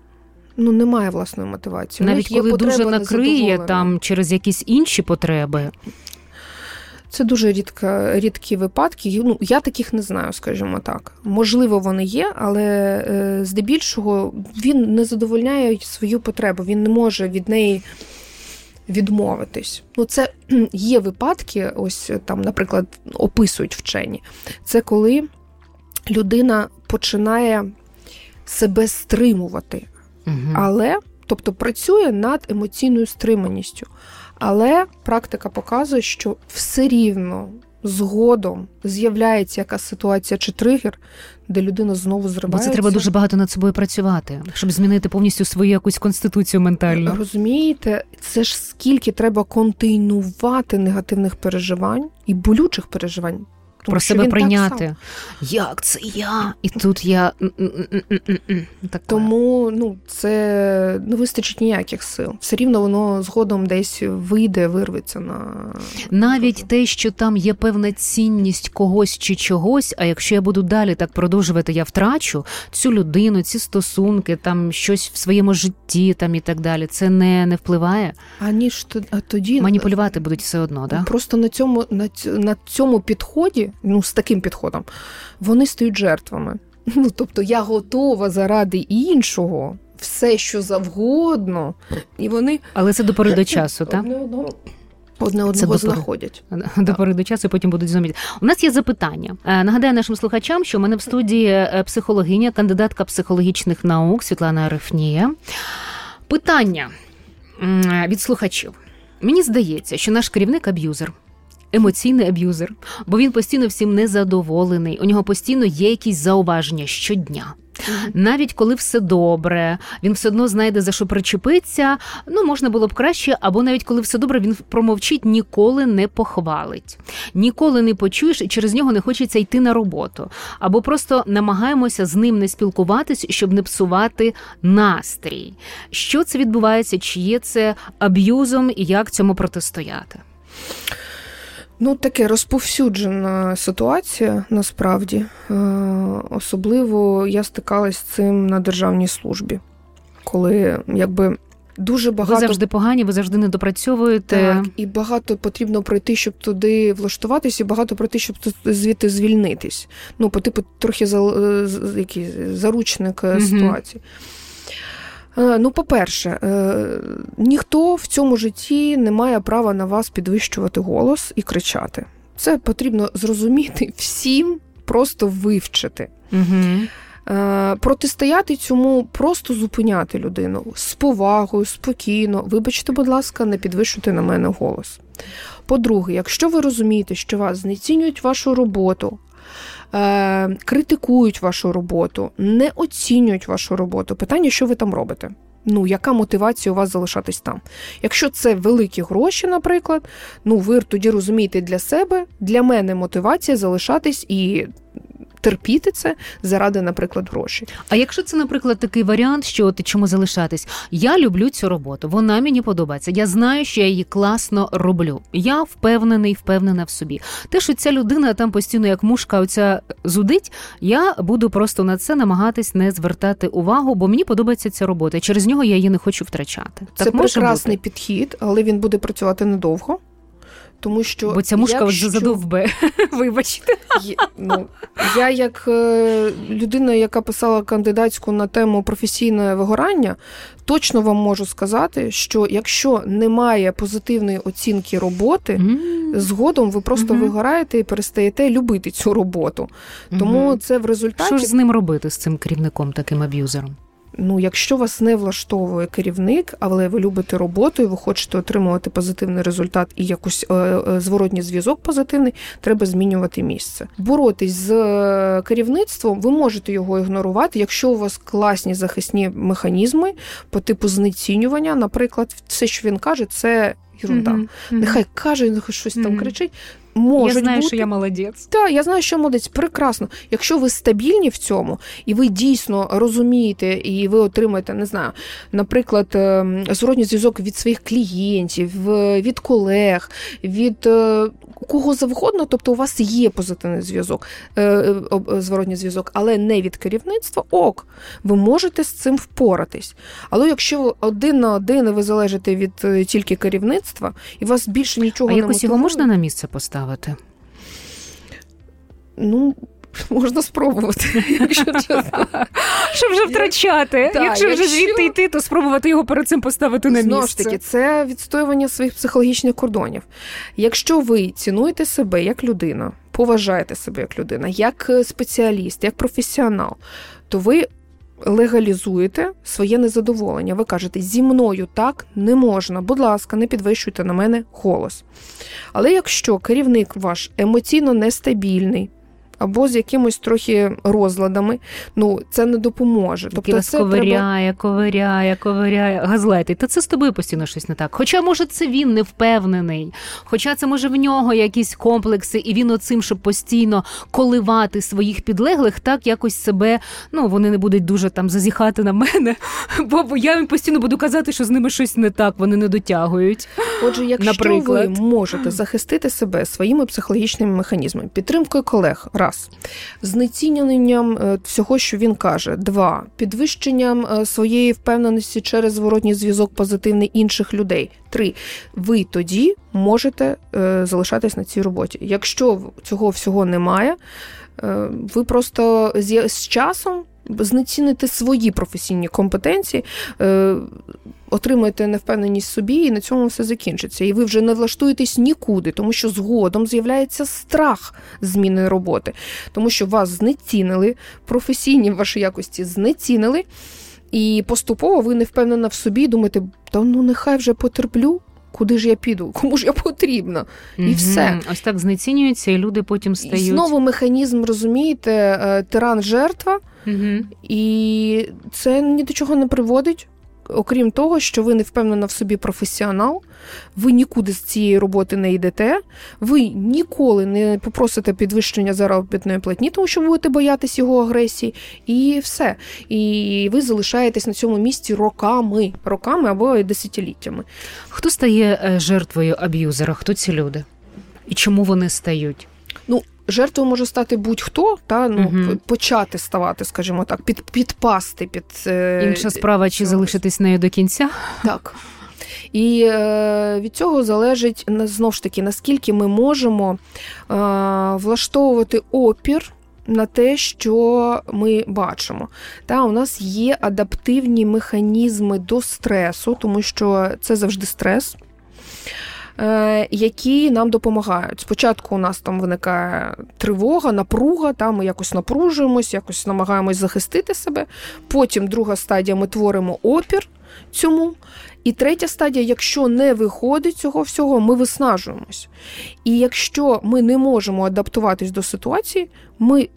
Speaker 3: Ну, немає власної мотивації.
Speaker 2: Навіть коли дуже накриє там через якісь інші потреби.
Speaker 3: Це дуже рідка, рідкі випадки. Ну, я таких не знаю, скажімо так. Можливо, вони є, але е, здебільшого він не задовольняє свою потребу, він не може від неї відмовитись. Ну, це є випадки, ось там, наприклад, описують вчені. Це коли людина починає себе стримувати.
Speaker 2: Угу.
Speaker 3: але тобто працює над емоційною стриманістю. Але практика показує, що все рівно згодом з'являється якась ситуація чи тригер, де людина знову
Speaker 2: Бо це треба дуже багато над собою працювати, щоб змінити повністю свою якусь конституцію ментальну.
Speaker 3: Розумієте, це ж скільки треба контейнувати негативних переживань і болючих переживань. Тому
Speaker 2: Про себе прийняти. Як це я? І тут я. Таке.
Speaker 3: Тому ну, це не вистачить ніяких сил. Все рівно воно згодом десь вийде, вирветься на
Speaker 2: Навіть те, що там є певна цінність когось чи чогось, а якщо я буду далі так продовжувати, я втрачу цю людину, ці стосунки, там щось в своєму житті там і так далі. Це не, не впливає.
Speaker 3: аніж то- тоді
Speaker 2: Маніпулювати будуть все одно, да?
Speaker 3: Просто на цьому, на цьому підході, ну з таким підходом, вони стають жертвами. Ну тобто я готова заради іншого, все що завгодно, і вони
Speaker 2: Але це до пори до часу, так?
Speaker 3: одне одного, одне
Speaker 2: Це
Speaker 3: одного
Speaker 2: пори.
Speaker 3: знаходять.
Speaker 2: До пори до часу, і потім будуть зуміти. У нас є запитання. Е, Нагадаю нашим слухачам, що у мене в студії е, психологиня, кандидатка психологічних наук Світлана Арифнія. Питання від слухачів. Мені здається, що наш керівник аб'юзер. Емоційний аб'юзер, бо він постійно всім незадоволений. У нього постійно є якісь зауваження щодня. Навіть коли все добре, він все одно знайде за що причепитися. Ну можна було б краще, або навіть коли все добре, він промовчить, ніколи не похвалить, ніколи не почуєш, і через нього не хочеться йти на роботу. Або просто намагаємося з ним не спілкуватись, щоб не псувати настрій. Що це відбувається? Чи є це аб'юзом і як цьому протистояти?
Speaker 3: Ну, таке розповсюджена ситуація насправді. Е, Особливо я стикалась з цим на державній службі, коли якби дуже багато
Speaker 2: Ви завжди погані, ви завжди не допрацьовуєте.
Speaker 3: Так, і багато потрібно пройти, щоб туди влаштуватись, і багато пройти, щоб звідти звільнитись. Ну, по типу, трохи за, е, який, заручник
Speaker 2: Мгм.
Speaker 3: ситуації. Е, Ну, по-перше, е, ніхто в цьому житті не має права на вас підвищувати голос і кричати. Це потрібно зрозуміти всім, просто вивчити.
Speaker 2: Угу.
Speaker 3: Протистояти цьому, просто зупиняти людину з повагою, спокійно. Вибачте, будь ласка, не підвищуйте на мене голос. По-друге, якщо ви розумієте, що вас знецінюють вашу роботу, е, критикують вашу роботу, не оцінюють вашу роботу, питання, що ви там робите. Ну, яка мотивація у вас залишатись там? Якщо це великі гроші, наприклад, ну ви тоді розумієте для себе, для мене мотивація залишатись і терпіти це заради, наприклад, грошей.
Speaker 2: А якщо це, наприклад, такий варіант, що ти чому залишатись? Я люблю цю роботу, вона мені подобається. Я знаю, що я її класно роблю. Я впевнений, впевнена в собі. Те, що ця людина там постійно як мушка оця зудить, я буду просто на це намагатись не звертати увагу, бо мені подобається ця робота. Через нього я її не хочу втрачати.
Speaker 3: Це
Speaker 2: так може
Speaker 3: прекрасний
Speaker 2: бути?
Speaker 3: підхід, але він буде працювати недовго. Тому що
Speaker 2: бо ця мушка
Speaker 3: якщо...
Speaker 2: задовбе. Вибачте.
Speaker 3: Ну, Я, як е, людина, яка писала кандидатську на тему професійне вигорання, точно вам можу сказати, що якщо немає позитивної оцінки роботи, mm-hmm. згодом ви просто mm-hmm. вигораєте і перестаєте любити цю роботу. Тому mm-hmm. це в результаті
Speaker 2: Що ж з ним робити з цим керівником, таким аб'юзером?
Speaker 3: Ну, якщо вас не влаштовує керівник, але ви любите роботу і ви хочете отримувати позитивний результат і якось е, е, зворотній зв'язок позитивний, треба змінювати місце. Боротись з е, керівництвом, ви можете його ігнорувати, якщо у вас класні захисні механізми по типу знецінювання, наприклад, все, що він каже, це ерунда. Mm-hmm. Нехай каже, нехай щось mm-hmm. там кричить можуть
Speaker 2: Я знаю,
Speaker 3: бути.
Speaker 2: що я молодець.
Speaker 3: Так, я знаю, що молодець. Прекрасно. Якщо ви стабільні в цьому, і ви дійсно розумієте, і ви отримаєте, не знаю, наприклад, ем, зворотній зв'язок від своїх клієнтів, від колег, від е, кого завгодно, тобто у вас є позитивний зв'язок, е, е, зворотній зв'язок, але не від керівництва, ок, ви можете з цим впоратись. Але якщо один на один ви залежите від тільки керівництва, і вас більше нічого
Speaker 2: а
Speaker 3: не
Speaker 2: якось
Speaker 3: мотивує,
Speaker 2: його можна на місце поставити? Ставити?
Speaker 3: Ну, можна спробувати, якщо чесно.
Speaker 2: Щоб вже втрачати. Так, якщо вже звідти йти, то спробувати його перед цим поставити на місце.
Speaker 3: Знову ж таки, це відстоювання своїх психологічних кордонів. Якщо ви цінуєте себе як людина, поважаєте себе як людина, як е, спеціаліст, як професіонал, то ви легалізуєте своє незадоволення. Ви кажете, зі мною так не можна, будь ласка, не підвищуйте на мене голос. Але якщо керівник ваш емоційно нестабільний, або з якимось трохи розладами, ну це не допоможе.
Speaker 2: Тобто вас це ковиряє, треба... ковиряє, ковиряє, газлетить. Та це з тобою постійно щось не так. Хоча, може, це він не впевнений, хоча це може в нього якісь комплекси, і він оцим, щоб постійно коливати своїх підлеглих, так якось себе, ну вони не будуть дуже там зазіхати на мене, бо я їм постійно буду казати, що з ними щось не так, вони не дотягують.
Speaker 3: Отже, якщо Наприклад. ви можете захистити себе своїми психологічними механізмами, підтримкою колег, раз, знеціненням е, всього, що він каже, два, підвищенням е, своєї впевненості через зворотній зв'язок позитивний інших людей. Три, ви тоді можете е, залишатись на цій роботі. Якщо цього всього немає, ви просто з часом знецінити свої професійні компетенції, е, отримаєте невпевненість собі, і на цьому все закінчиться. І ви вже не влаштуєтесь нікуди, тому що згодом з'являється страх зміни роботи, тому що вас знецінили, професійні ваші якості знецінили. І поступово ви не впевнена в собі, думаєте, та ну нехай вже потерплю, Куди ж я піду? Кому ж я потрібна? І все.
Speaker 2: Ось так знецінюється, і люди потім стають. І
Speaker 3: Знову механізм, розумієте, е, тиран жертва, mm і це ні до чого не приводить. Окрім того, що ви не впевнена в собі професіонал, ви нікуди з цієї роботи не йдете, ви ніколи не попросите підвищення заробітної платні, тому що будете боятись його агресії, і все. І ви залишаєтесь на цьому місці роками, роками або десятиліттями.
Speaker 2: Хто стає е, жертвою аб'юзера? Хто ці люди? І чому вони стають?
Speaker 3: Жертвою може стати будь-хто, та ну угу. почати ставати, скажімо так, під підпасти під
Speaker 2: е, інша справа, чи залишитись нею до кінця?
Speaker 3: Так. І е, від цього залежить знову ж таки, наскільки ми можемо е, влаштовувати опір. На те, що ми бачимо. Та У нас є адаптивні механізми до стресу, тому що це завжди стрес. Е, які нам допомагають. Спочатку у нас там виникає тривога, напруга, та ми якось напружуємось, якось намагаємось захистити себе. Потім друга стадія ми творимо опір цьому. І третя стадія, якщо не виходить цього всього, ми виснажуємось. І якщо ми не можемо адаптуватись до ситуації, ми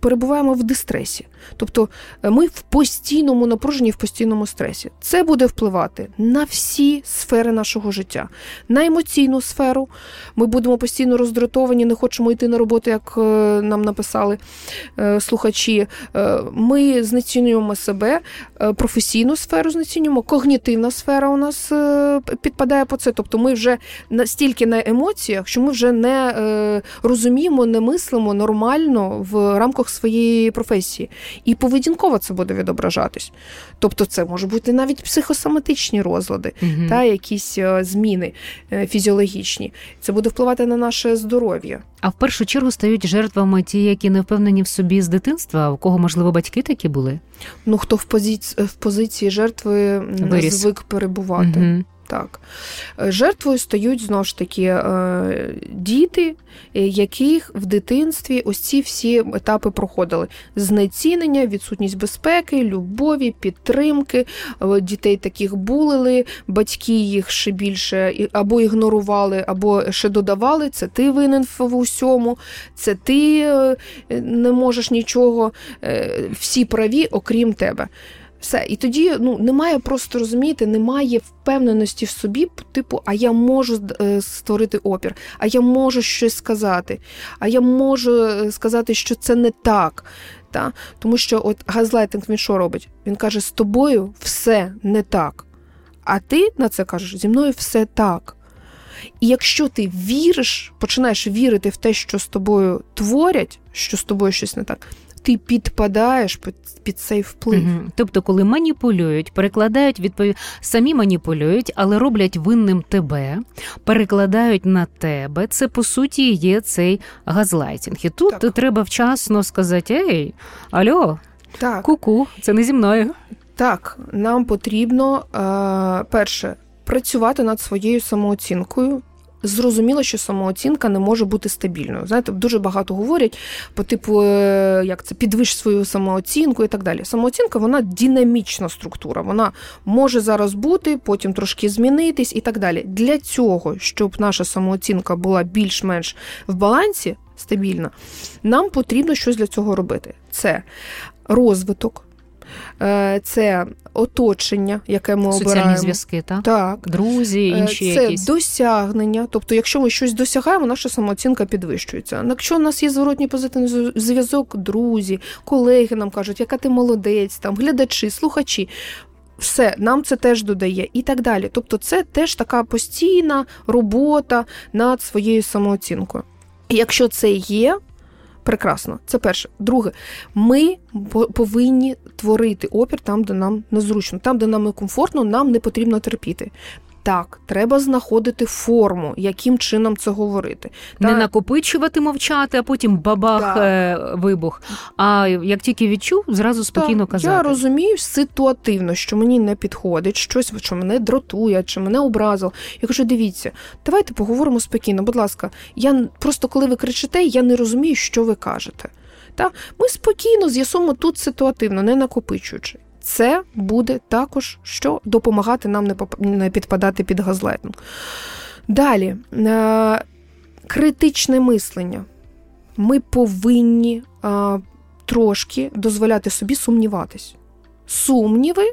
Speaker 3: перебуваємо в дистресі. Тобто е, ми в постійному напруженні, в постійному стресі. Це буде впливати на всі сфери нашого життя, на емоційну сферу. Ми будемо постійно роздратовані, не хочемо йти на роботу, як е, нам написали е, слухачі. Ми знецінюємо себе, професійну сферу знецінюємо, когнітивна сфера у нас підпадає по це. Тобто ми вже настільки на емоціях, що ми вже не розуміємо, не мислимо нормально в рамках рамках своєї професії. І поведінково це буде відображатись. Тобто, це може бути навіть психосоматичні розлади, угу. та якісь е, зміни е, фізіологічні. Це буде впливати на наше здоров'я.
Speaker 2: А в першу чергу стають жертвами ті, які не впевнені в собі з дитинства, у кого можливо батьки такі були.
Speaker 3: Ну хто в позиції в позиції жертви Виріс. звик перебувати. Угу. Так. Е, жертвою стають знову ж таки е, діти, е, яких в дитинстві ось ці всі етапи проходили: знецінення, відсутність безпеки, любові, підтримки. Дітей таких булили, батьки їх ще більше або ігнорували, або ще додавали. Це ти винен в усьому, це ти не можеш нічого, всі праві, окрім тебе. Все, і тоді ну немає просто розумієте, немає впевненості в собі, типу, а я можу е, створити опір, а я можу щось сказати, а я можу е, сказати, що це не так. Та? Тому що от газлайтинг він що робить? Він каже: з тобою все не так. А ти на це кажеш, зі мною все так. І якщо ти віриш, починаєш вірити в те, що з тобою творять, що з тобою щось не так, ти підпадаєш під, під цей вплив. Угу.
Speaker 2: Тобто, коли маніпулюють, перекладають відповідь, самі маніпулюють, але роблять винним тебе, перекладають на тебе. Це по суті є цей газлайтінг. І тут так. треба вчасно сказати: Ей, альо, так. ку-ку, це не зі мною.
Speaker 3: Так, нам потрібно е, перше працювати над своєю самооцінкою, Зрозуміло, що самооцінка не може бути стабільною. Знаєте, дуже багато говорять по типу, е, як це підвищ свою самооцінку і так далі. Самооцінка вона динамічна структура. Вона може зараз бути, потім трошки змінитись і так далі. Для цього, щоб наша самооцінка була більш-менш в балансі стабільна, нам потрібно щось для цього робити. Це розвиток. Е, це оточення, яке ми
Speaker 2: Соціальні
Speaker 3: обираємо.
Speaker 2: зв'язки, так?
Speaker 3: Так.
Speaker 2: друзі, е, інші
Speaker 3: це
Speaker 2: якісь.
Speaker 3: досягнення. Тобто, якщо ми щось досягаємо, наша самооцінка підвищується. Якщо у нас є зворотній позитивний зв'язок, друзі, колеги нам кажуть, яка ти молодець, там глядачі, слухачі. Все, нам це теж додає і так далі. Тобто, це теж така постійна робота над своєю самооцінкою. І якщо це є, прекрасно. Це перше. Друге, ми повинні творити опір там, де нам незручно, там, де нам комфортно, нам не потрібно терпіти. Так, треба знаходити форму, яким чином це говорити.
Speaker 2: Не так. накопичувати, мовчати, а потім бабах е, вибух. А як тільки відчув, зразу спокійно так. казати.
Speaker 3: Я розумію ситуативно, що мені не підходить, щось, що мене дратує, чи мене образило. Я кажу, дивіться, давайте поговоримо спокійно. Будь ласка, я просто коли ви кричите, я не розумію, що ви кажете. Та ми спокійно з'ясуємо тут ситуативно, не накопичуючи це буде також що допомагати нам не підпадати під газлайтинг. Далі, е, критичне мислення. Ми повинні е, трошки дозволяти собі сумніватись. Сумніви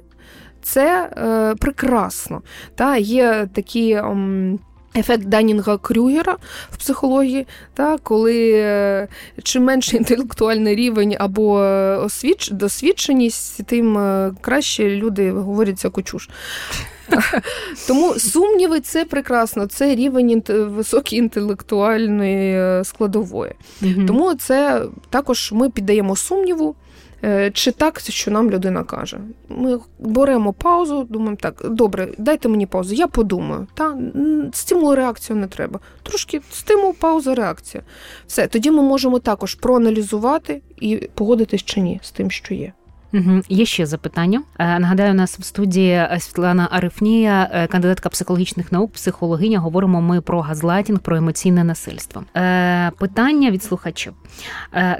Speaker 3: це е, прекрасно. Та, Є такі. Ефект Данінга Крюгера в психології, та, коли е, чим менше інтелектуальний рівень або е, освіч, досвідченість, тим е, краще люди говорять всяку чуш. Тому сумніви це прекрасно, це рівень високої інтелектуальної складової. Тому це також ми піддаємо сумніву. Е, чи так, що нам людина каже. Ми беремо паузу, думаємо, так, добре, дайте мені паузу, я подумаю. Та стимул реакцію не треба. Трошки стимул, пауза, реакція. Все, тоді ми можемо також проаналізувати і погодитись чи ні з тим, що є.
Speaker 2: Угу. Є ще запитання. Е, нагадаю, у нас в студії е, Світлана Арифнія, е, кандидатка психологічних наук, психологиня. Говоримо ми про газлайтінг, про емоційне насильство. Питання від слухачів.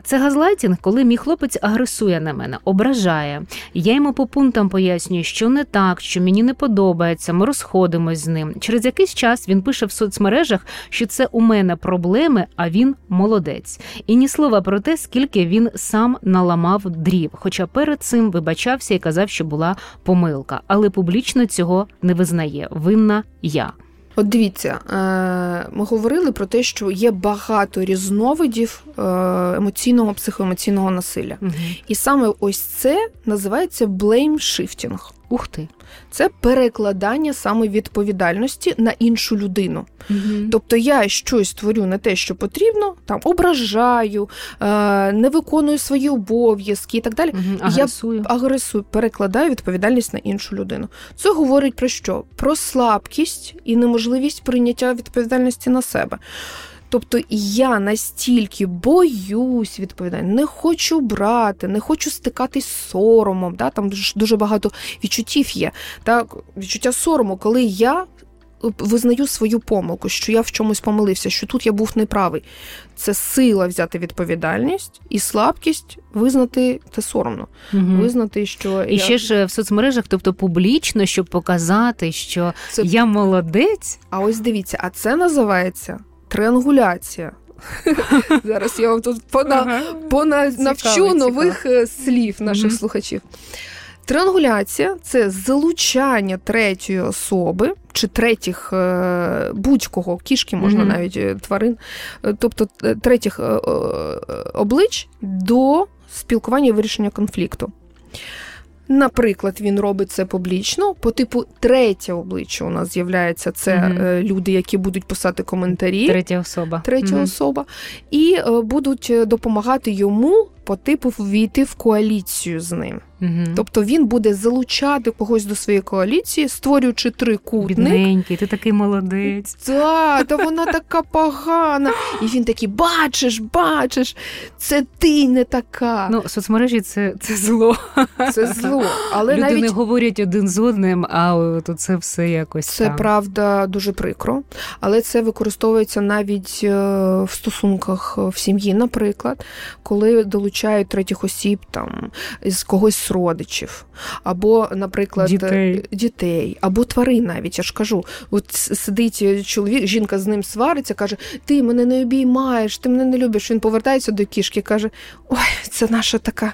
Speaker 2: Це газлайтінг, коли мій хлопець агресує на мене, ображає. Я йому по пунктам пояснюю, що не так, що мені не подобається. Ми розходимось з ним. Через якийсь час він пише в соцмережах, що це у мене проблеми, а він молодець. І ні слова про те, скільки він сам наламав дрів. Хоча перед цим вибачався і казав, що була помилка, але публічно цього не визнає. Винна я.
Speaker 3: От дивіться, е, ми говорили про те, що є багато різновидів е, емоційного психоемоційного насилля. Угу. І саме ось це називається blame shifting.
Speaker 2: Ух ти.
Speaker 3: Це перекладання саме відповідальності на іншу людину.
Speaker 2: Угу.
Speaker 3: Тобто я щось творю не те, що потрібно, там ображаю, е, не виконую свої обов'язки і так далі.
Speaker 2: Угу. Агресую.
Speaker 3: Я агресую, перекладаю відповідальність на іншу людину. Це говорить про що? Про слабкість і неможливість прийняття відповідальності на себе. Тобто я настільки боюсь відповідальності, не хочу брати, не хочу стикатись з соромом. Да? Там дуже багато відчуттів є. Так? Відчуття сорому, коли я визнаю свою помилку, що я в чомусь помилився, що тут я був неправий. Це сила взяти відповідальність і слабкість визнати це соромно.
Speaker 2: Угу.
Speaker 3: Визнати, що
Speaker 2: і
Speaker 3: я...
Speaker 2: ще ж в соцмережах, тобто публічно, щоб показати, що це... я молодець.
Speaker 3: А ось дивіться, а це називається триангуляція. Зараз я вам тут пона... ага. пона... навчу нових слів наших слухачів. Триангуляція це залучання третьої особи чи третіх е, будь-кого, кішки можна mm-hmm. навіть е, тварин, е, тобто третіх облич до спілкування і вирішення конфлікту. Наприклад, він робить це публічно. По типу третє обличчя у нас з'являється це mm-hmm. люди, які будуть писати коментарі.
Speaker 2: Третя особа.
Speaker 3: Третя mm-hmm. особа. І будуть допомагати йому по типу ввійти в коаліцію з ним.
Speaker 2: Угу.
Speaker 3: Тобто він буде залучати когось до своєї коаліції, створюючи трикутник.
Speaker 2: Бідненький, ти такий молодець.
Speaker 3: Так, та вона така погана. І він такий: бачиш, бачиш, це ти не така.
Speaker 2: Ну, соцмережі це це зло.
Speaker 3: Це зло. Але
Speaker 2: Люди
Speaker 3: навіть...
Speaker 2: не говорять один з одним, а то це все якось.
Speaker 3: Це
Speaker 2: там.
Speaker 3: правда дуже прикро, але це використовується навіть е, в стосунках в сім'ї, наприклад, коли долучають третіх осіб там з когось з родичів, або, наприклад,
Speaker 2: дітей,
Speaker 3: дітей або тварин навіть. Я ж кажу, от сидить чоловік, жінка з ним свариться, каже: Ти мене не обіймаєш, ти мене не любиш. Він повертається до кішки, каже: Ой, це наша така.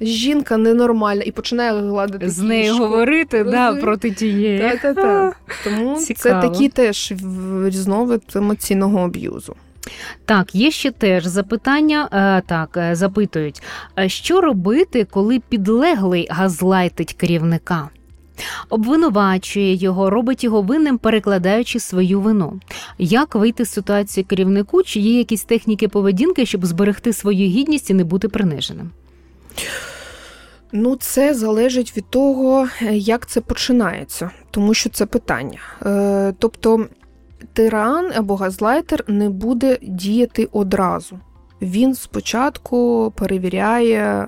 Speaker 3: Жінка ненормальна і починає гладити
Speaker 2: з нею кішку. говорити да, проти тієї.
Speaker 3: Так. Тому
Speaker 2: Цікаво.
Speaker 3: це такі теж різновид емоційного аб'юзу.
Speaker 2: Так, є ще теж запитання. Е, так, е, запитують, що робити, коли підлеглий газлайтить керівника? Обвинувачує його, робить його винним, перекладаючи свою вину. Як вийти з ситуації керівнику? Чи є якісь техніки поведінки, щоб зберегти свою гідність і не бути приниженим?
Speaker 3: Ну, це залежить від того, як це починається, тому що це питання. Е, тобто тиран або газлайтер не буде діяти одразу. Він спочатку перевіряє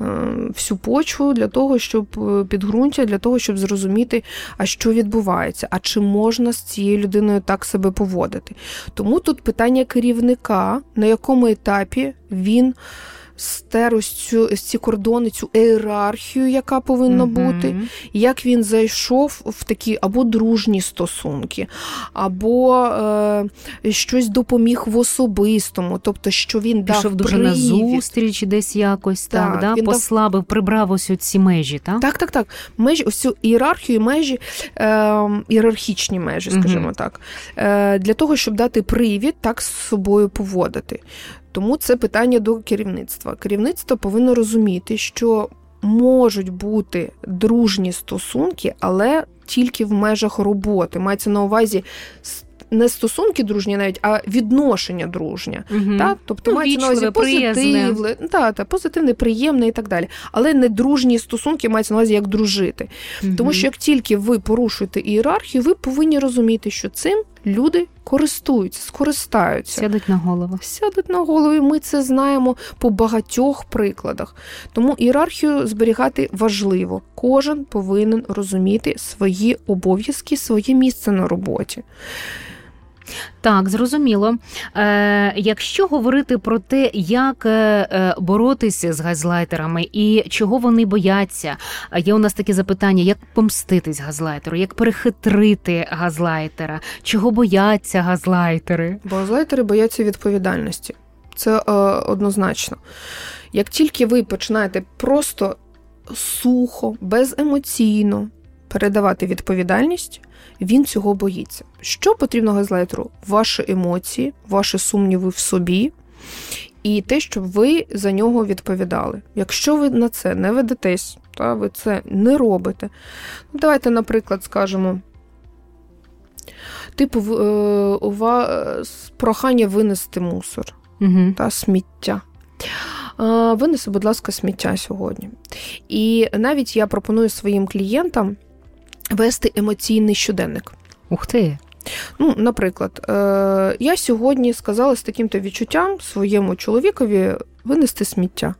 Speaker 3: е, всю почву для того, щоб е, підґрунтя, для того, щоб зрозуміти, а що відбувається, а чи можна з цією людиною так себе поводити. Тому тут питання керівника, на якому етапі він стер ось цю ось ці кордони, цю ієрархію, яка повинна mm бути, як він зайшов в такі або дружні стосунки, або е, щось допоміг в особистому, тобто, що він
Speaker 2: Пішов
Speaker 3: дав
Speaker 2: дуже на зустріч десь якось так, так да? він послабив, дав... прибрав ось ці межі, так?
Speaker 3: Так, так, так. Межі, ось цю ієрархію, межі, е, ієрархічні межі, скажімо mm так, е, для того, щоб дати привід так з собою поводити. Тому це питання до керівництва. Керівництво повинно розуміти, що можуть бути дружні стосунки, але тільки в межах роботи. Мається на увазі не стосунки дружні, навіть а відношення дружнє.
Speaker 2: Угу.
Speaker 3: Так? Тобто
Speaker 2: ну,
Speaker 3: мається на увазі позитивне, та, та, позитивне, приємне і так далі. Але не дружні стосунки мається на увазі як дружити. Угу. Тому що як тільки ви порушуєте ієрархію, ви повинні розуміти, що цим люди користуються, скористаються.
Speaker 2: Сядуть на голову.
Speaker 3: Сядуть на голову, і ми це знаємо по багатьох прикладах. Тому ієрархію зберігати важливо. Кожен повинен розуміти свої обов'язки, своє місце на роботі.
Speaker 2: Так, зрозуміло. Е, Якщо говорити про те, як е, е, боротися з газлайтерами і чого вони бояться, є у нас таке запитання: як помститись газлайтеру, як перехитрити газлайтера, чого бояться газлайтери?
Speaker 3: Бо газлайтери бояться відповідальності. Це е, однозначно. Як тільки ви починаєте просто сухо, беземоційно передавати відповідальність, він цього боїться. Що потрібно газлайтеру? Ваші емоції, ваші сумніви в собі. І те, щоб ви за нього відповідали. Якщо ви на це не ведетесь, та, ви це не робите. Ну, Давайте, наприклад, скажемо. Типу, е, у вас прохання винести мусор
Speaker 2: угу.
Speaker 3: та сміття. Винеси, будь ласка, сміття сьогодні. І навіть я пропоную своїм клієнтам вести емоційний щоденник.
Speaker 2: Ух ти!
Speaker 3: Ну, Наприклад, е, я сьогодні сказала з таким-то відчуттям своєму чоловікові винести сміття.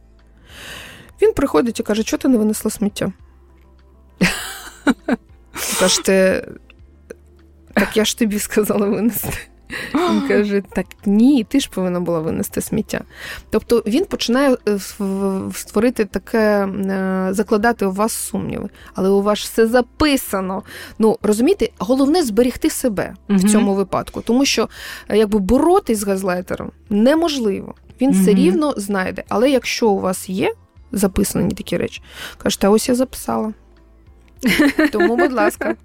Speaker 3: Він приходить і каже, чого ти не винесла сміття? Кажете, так я ж тобі сказала винести. Він каже: так ні, ти ж повинна була винести сміття. Тобто він починає е, створити таке, е, закладати у вас сумніви, але у вас все записано. Ну розумієте, головне зберегти себе угу. в цьому випадку, тому що е, якби боротись з газлайтером неможливо. Він угу. все рівно знайде. Але якщо у вас є записані такі речі, кажете, ось я записала. Тому, будь ласка.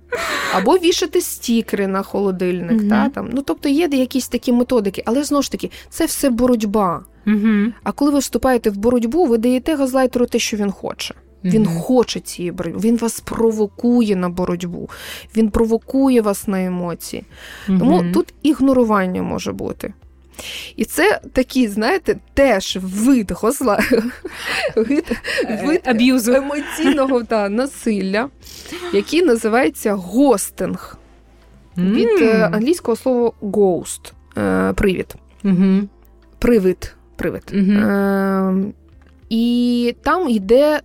Speaker 3: Або вішати стікери на холодильник. mm Та, там. Ну, Тобто є якісь такі методики, але знову ж таки, це все боротьба.
Speaker 2: mm
Speaker 3: А коли ви вступаєте в боротьбу, ви даєте газлайтеру те, що він хоче. Він хоче цієї боротьби, він вас провокує на боротьбу, він провокує вас на емоції. Тому тут ігнорування може бути. І це такий, знаєте, теж вид гозла, вид,
Speaker 2: е, вид аб'юзу
Speaker 3: емоційного та, насилля, який називається гостинг. Від mm. англійського слова ghost е, привід.
Speaker 2: Mm-hmm.
Speaker 3: Привид. Привид. Mm-hmm. Е, І там йде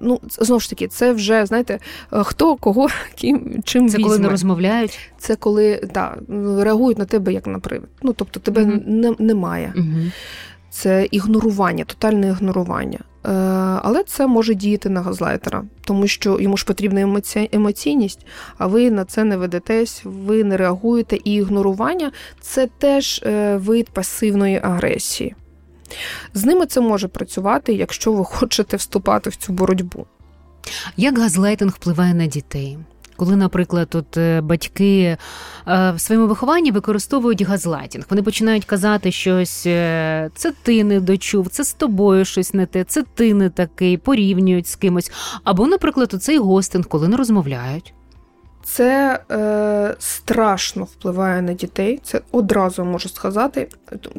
Speaker 3: ну знову ж таки, це вже знаєте, е, хто кого ким чим
Speaker 2: це
Speaker 3: візьме.
Speaker 2: коли не розмовляють.
Speaker 3: Це коли да, реагують на тебе як на привид. Ну тобто тебе mm не, немає.
Speaker 2: mm
Speaker 3: Це ігнорування, тотальне ігнорування. Е, Але це може діяти на газлайтера, тому що йому ж потрібна емоці... емоційність, а ви на це не ведетесь, ви не реагуєте. І ігнорування це теж е, вид пасивної агресії. З ними це може працювати, якщо ви хочете вступати в цю боротьбу.
Speaker 2: Як газлайтинг впливає на дітей? Коли, наприклад, от е, батьки е, в своєму вихованні використовують газлайтінг, вони починають казати щось, е, це ти не дочув, це з тобою щось не те, це ти не такий, порівнюють з кимось. Або, наприклад, оцей гостинг, коли не розмовляють.
Speaker 3: Це е, страшно впливає на дітей. Це одразу можу сказати.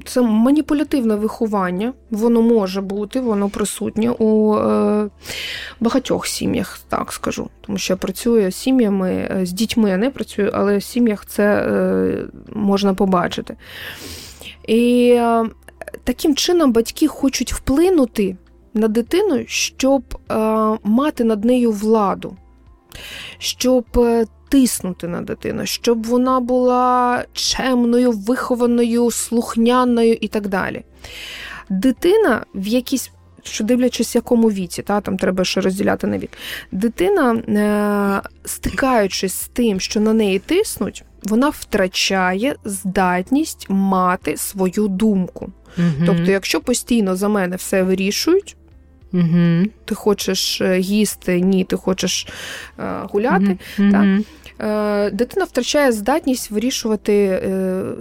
Speaker 3: Це маніпулятивне виховання, воно може бути, воно присутнє у е, багатьох сім'ях, так скажу. Тому що я працюю з сім'ями, е, з дітьми я не працюю, але в сім'ях це е, можна побачити. І е, таким чином батьки хочуть вплинути на дитину, щоб е, мати над нею владу. Щоб е, тиснути на дитину, щоб вона була чемною, вихованою, слухняною і так далі. Дитина в якійсь. Що дивлячись, в якому віці, та там треба ще розділяти на вік. Дитина, е, стикаючись з тим, що на неї тиснуть, вона втрачає здатність мати свою думку.
Speaker 2: Угу.
Speaker 3: Тобто, якщо постійно за мене все вирішують,
Speaker 2: Угу.
Speaker 3: Ти хочеш е, їсти, ні, ти хочеш е, гуляти.
Speaker 2: Угу.
Speaker 3: Так? Е, дитина втрачає здатність вирішувати,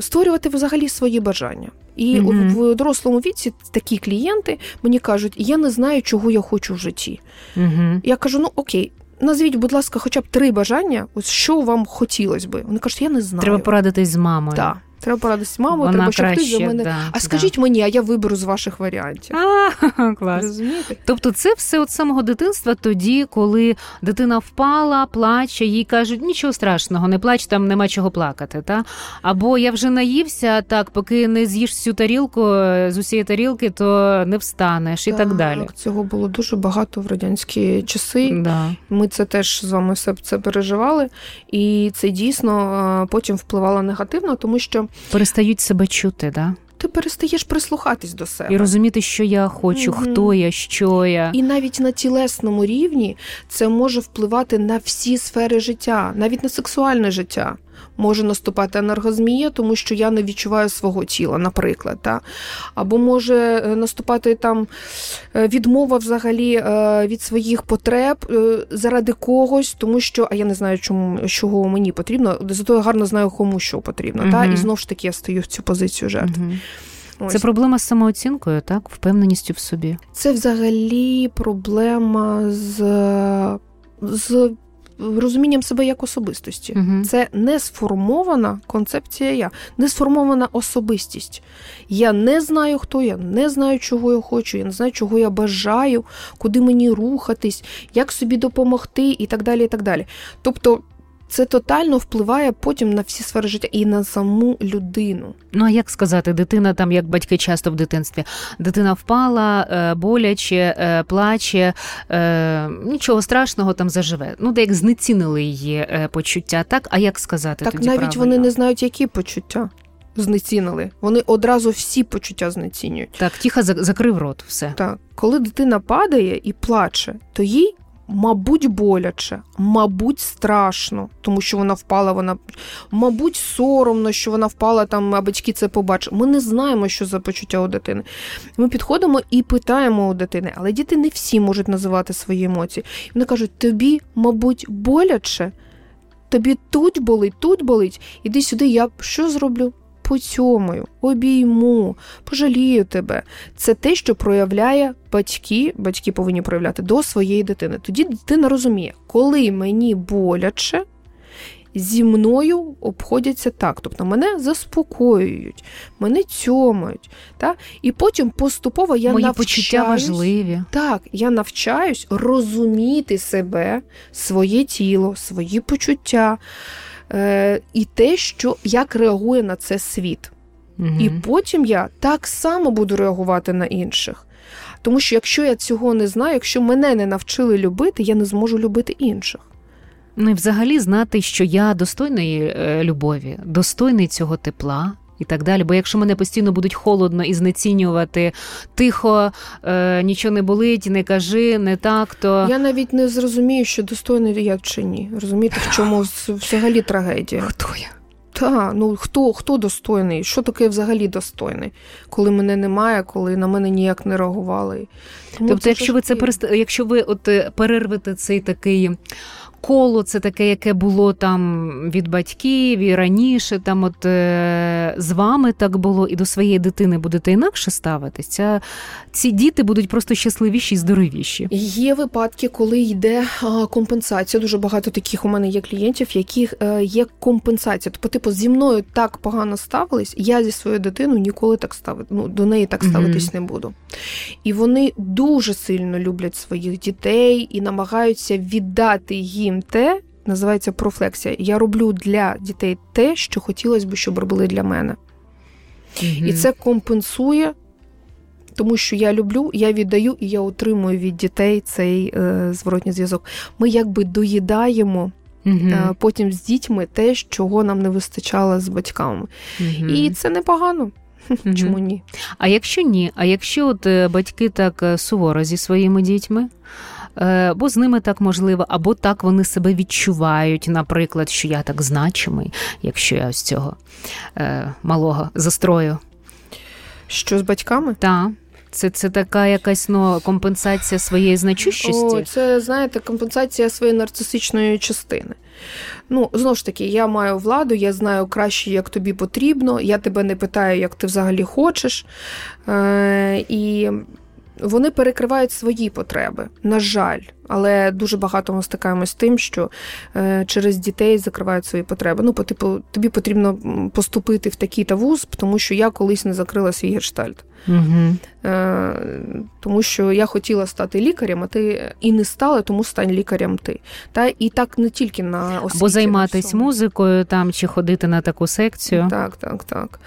Speaker 3: створювати взагалі свої бажання. І угу. в дорослому віці такі клієнти мені кажуть, я не знаю, чого я хочу в житті.
Speaker 2: Угу.
Speaker 3: Я кажу: ну окей. Назвіть, будь ласка, хоча б три бажання, ось що вам хотілося би. Вони кажуть, я не знаю.
Speaker 2: Треба порадитись з мамою.
Speaker 3: Так. Треба порадитися з мамою, треба, щоб хтось за мене.
Speaker 2: Да,
Speaker 3: а скажіть
Speaker 2: да.
Speaker 3: мені, а я виберу з ваших варіантів.
Speaker 2: А, клас.
Speaker 3: Розумієте?
Speaker 2: Тобто, це все от самого дитинства, тоді, коли дитина впала, плаче, їй кажуть, нічого страшного, не плач, там нема чого плакати. Та? Або я вже наївся, так, поки не з'їш всю тарілку з усієї тарілки, то не встанеш так, і так далі.
Speaker 3: Цього було дуже багато в радянські часи.
Speaker 2: Да.
Speaker 3: Ми це теж з вами все це переживали, і це дійсно потім впливало негативно, тому що
Speaker 2: перестають себе чути, да?
Speaker 3: Ти перестаєш прислухатись до себе
Speaker 2: і розуміти, що я хочу, mm хто я, що я.
Speaker 3: І навіть на тілесному рівні це може впливати на всі сфери життя, навіть на сексуальне життя може наступати енергозмія, тому що я не відчуваю свого тіла, наприклад. Та? Або може е, наступати там е, відмова взагалі е, від своїх потреб заради когось, тому що а я не знаю, чому чого мені потрібно, зато я гарно знаю, кому що потрібно. Угу. Та? І знову ж таки я стою в цю позицію жертви.
Speaker 2: Угу. Ось. Це проблема з самооцінкою, так, впевненістю в собі.
Speaker 3: Це взагалі проблема з. з розумінням себе як особистості. Угу. Це не сформована концепція я, не сформована особистість. Я не знаю, хто я, не знаю, чого я хочу, я не знаю, чого я бажаю, куди мені рухатись, як собі допомогти, і так далі. і так далі. Тобто це тотально впливає потім на всі сфери життя і на саму людину.
Speaker 2: Ну а як сказати, дитина там, як батьки часто в дитинстві, дитина впала, е, боляче, е, плаче, е, нічого страшного там заживе. Ну, де як знецінили її почуття, так? А як сказати?
Speaker 3: Так
Speaker 2: тоді
Speaker 3: навіть
Speaker 2: правильно?
Speaker 3: вони не знають, які почуття. Знецінили. Вони одразу всі почуття знецінюють.
Speaker 2: Так, тихо закрив рот, все.
Speaker 3: Так, коли дитина падає і плаче, то їй Мабуть, боляче, мабуть, страшно, тому що вона впала. Вона, мабуть, соромно, що вона впала там, а батьки це побачать. Ми не знаємо, що за почуття у дитини. Ми підходимо і питаємо у дитини, але діти не всі можуть називати свої емоції. Вони кажуть: тобі, мабуть, боляче, тобі тут болить, тут болить. Іди сюди, я що зроблю? Поцьомаю, обійму, пожалію тебе. Це те, що проявляє батьки, батьки повинні проявляти до своєї дитини. Тоді дитина розуміє, коли мені боляче. Зі мною обходяться так, тобто мене заспокоюють, мене цьомають. Та? І потім поступово я
Speaker 2: Мої
Speaker 3: навчаюсь,
Speaker 2: почуття важливі.
Speaker 3: Так, я навчаюсь розуміти себе, своє тіло, свої почуття, е, і те, що як реагує на це світ. Угу. І потім я так само буду реагувати на інших. Тому що якщо я цього не знаю, якщо мене не навчили любити, я не зможу любити інших.
Speaker 2: Ну і взагалі знати, що я достойної е, любові, достойний цього тепла, і так далі. Бо якщо мене постійно будуть холодно і знецінювати тихо, е, нічого не болить, не кажи, не так, то
Speaker 3: я навіть не зрозумію, що достойний я чи ні. Розумієте, в чому взагалі трагедія?
Speaker 2: Хто я?
Speaker 3: Так, ну хто хто достойний? Що таке взагалі достойний, коли мене немає, коли на мене ніяк не реагували?
Speaker 2: Тому тобто, якщо ви це перест... якщо ви от е, перервете цей такий коло це таке, яке було там від батьків і раніше. Там от е, з вами так було, і до своєї дитини будете інакше ставитися. Ці діти будуть просто щасливіші і здоровіші.
Speaker 3: Є випадки, коли йде компенсація. Дуже багато таких у мене є клієнтів, яких е, є компенсація. Тобто, типу, зі мною так погано ставились, я зі своєю дитиною ніколи так ставити, ну до неї так ставитись mm-hmm. не буду. І вони дуже сильно люблять своїх дітей і намагаються віддати їм те, називається профлексія. Я роблю для дітей те, що хотілося б, щоб робили для мене. mm І це компенсує, тому що я люблю, я віддаю і я отримую від дітей цей е, зворотній зв'язок. Ми якби доїдаємо. mm Потім з дітьми те, чого нам не вистачало з батьками. mm І це непогано. Чому ні?
Speaker 2: А якщо ні? А якщо от е, батьки так е, суворо зі своїми дітьми, бо з ними так можливо, або так вони себе відчувають, наприклад, що я так значимий, якщо я ось цього е, малого застрою.
Speaker 3: Що з батьками?
Speaker 2: Так. Це це така якась ну, компенсація своєї значущості?
Speaker 3: О, Це, знаєте, компенсація своєї нарцисичної частини. Ну, знову ж таки, я маю владу, я знаю краще, як тобі потрібно, я тебе не питаю, як ти взагалі хочеш. Е, І вони перекривають свої потреби, на жаль, але дуже багато ми стикаємось з тим, що е, через дітей закривають свої потреби. Ну, по типу, тобі потрібно поступити в такий та вуз, тому що я колись не закрила свій гештальт. Угу. Тому що я хотіла стати лікарем, а ти і не стала, тому стань лікарем ти. Та І так не тільки на освіті.
Speaker 2: Або займатися музикою там чи ходити на таку секцію.
Speaker 3: Так, так, так.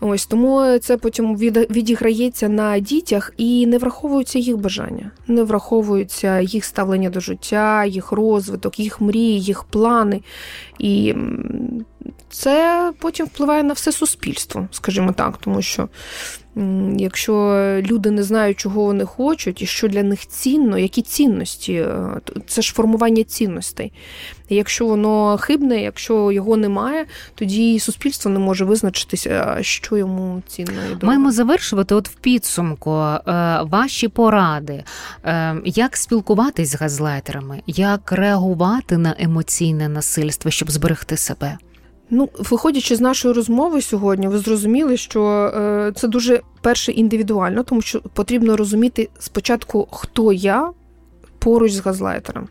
Speaker 3: Ось Тому це потім відіграється на дітях і не враховуються їх бажання, не враховуються їх ставлення до життя, їх розвиток, їх мрії, їх плани. І це потім впливає на все суспільство, скажімо так, тому що якщо люди не знають, чого вони хочуть, і що для них цінно, які цінності, е, це ж формування цінностей. якщо воно хибне, якщо його немає, тоді суспільство не може визначитися, що йому цінно і.
Speaker 2: Маємо завершувати от в підсумку е, ваші поради, е, як спілкуватись з газлайтерами, як реагувати на емоційне насильство, щоб зберегти себе.
Speaker 3: Ну, виходячи з нашої розмови сьогодні, ви зрозуміли, що е, це дуже перше індивідуально, тому що потрібно розуміти спочатку, хто я поруч з газлайтером.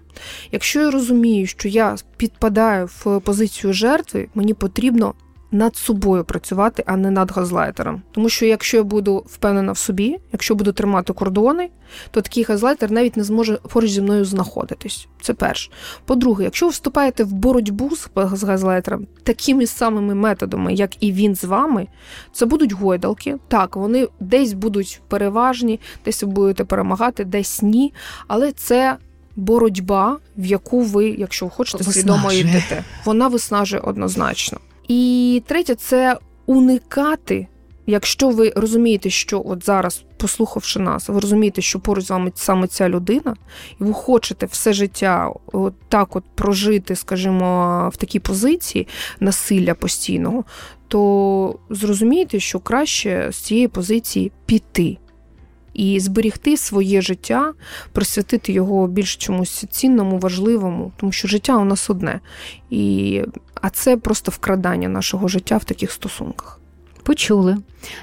Speaker 3: Якщо я розумію, що я підпадаю в позицію жертви, мені потрібно над собою працювати, а не над газлайтером. Тому що якщо я буду впевнена в собі, якщо буду тримати кордони, то такий газлайтер навіть не зможе поруч зі мною знаходитись. Це перше. По-друге, якщо ви вступаєте в боротьбу з газлайтером такими самими методами, як і він з вами, це будуть гойдалки. Так, вони десь будуть переважні, десь ви будете перемагати, десь ні. Але це. Боротьба, в яку ви, якщо хочете, свідомо йдете, вона виснажує однозначно. І третє це уникати. Якщо ви розумієте, що от зараз, послухавши нас, ви розумієте, що поруч з вами саме ця людина, і ви хочете все життя от так от прожити, скажімо, в такій позиції насилля постійного, то зрозумійте, що краще з цієї позиції піти і зберігти своє життя, присвятити його більш чомусь цінному, важливому, тому що життя у нас одне. І, А це просто вкрадання нашого життя в таких стосунках.
Speaker 2: Почули.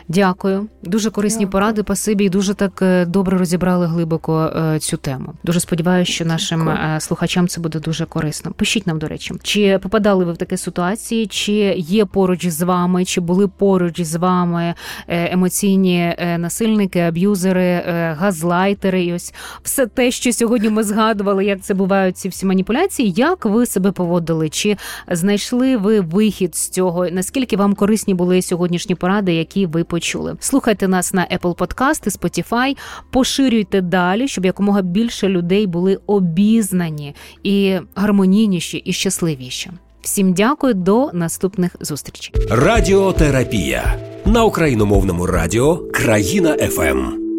Speaker 2: Дякую. Дуже корисні Дякую. поради. Пасибі і дуже так е, добре розібрали глибоко е, цю тему. Дуже сподіваюся, що нашим Дякую. Е, слухачам це буде дуже корисно. Пишіть нам, до речі, чи попадали ви в такі ситуації, чи є поруч з вами, чи були поруч з вами емоційні насильники, аб'юзери, газлайтери, і ось все те, що сьогодні ми згадували, як це бувають ці всі маніпуляції. Як ви себе поводили? Чи знайшли ви вихід з цього? Наскільки вам корисні були сьогоднішні поради, які ви почули. Слухайте нас на Apple і Spotify, поширюйте далі, щоб якомога більше людей були обізнані і гармонійніші і щасливіші. Всім дякую, до наступних зустрічей.
Speaker 1: Радіотерапія на україномовному радіо Країна ФМ.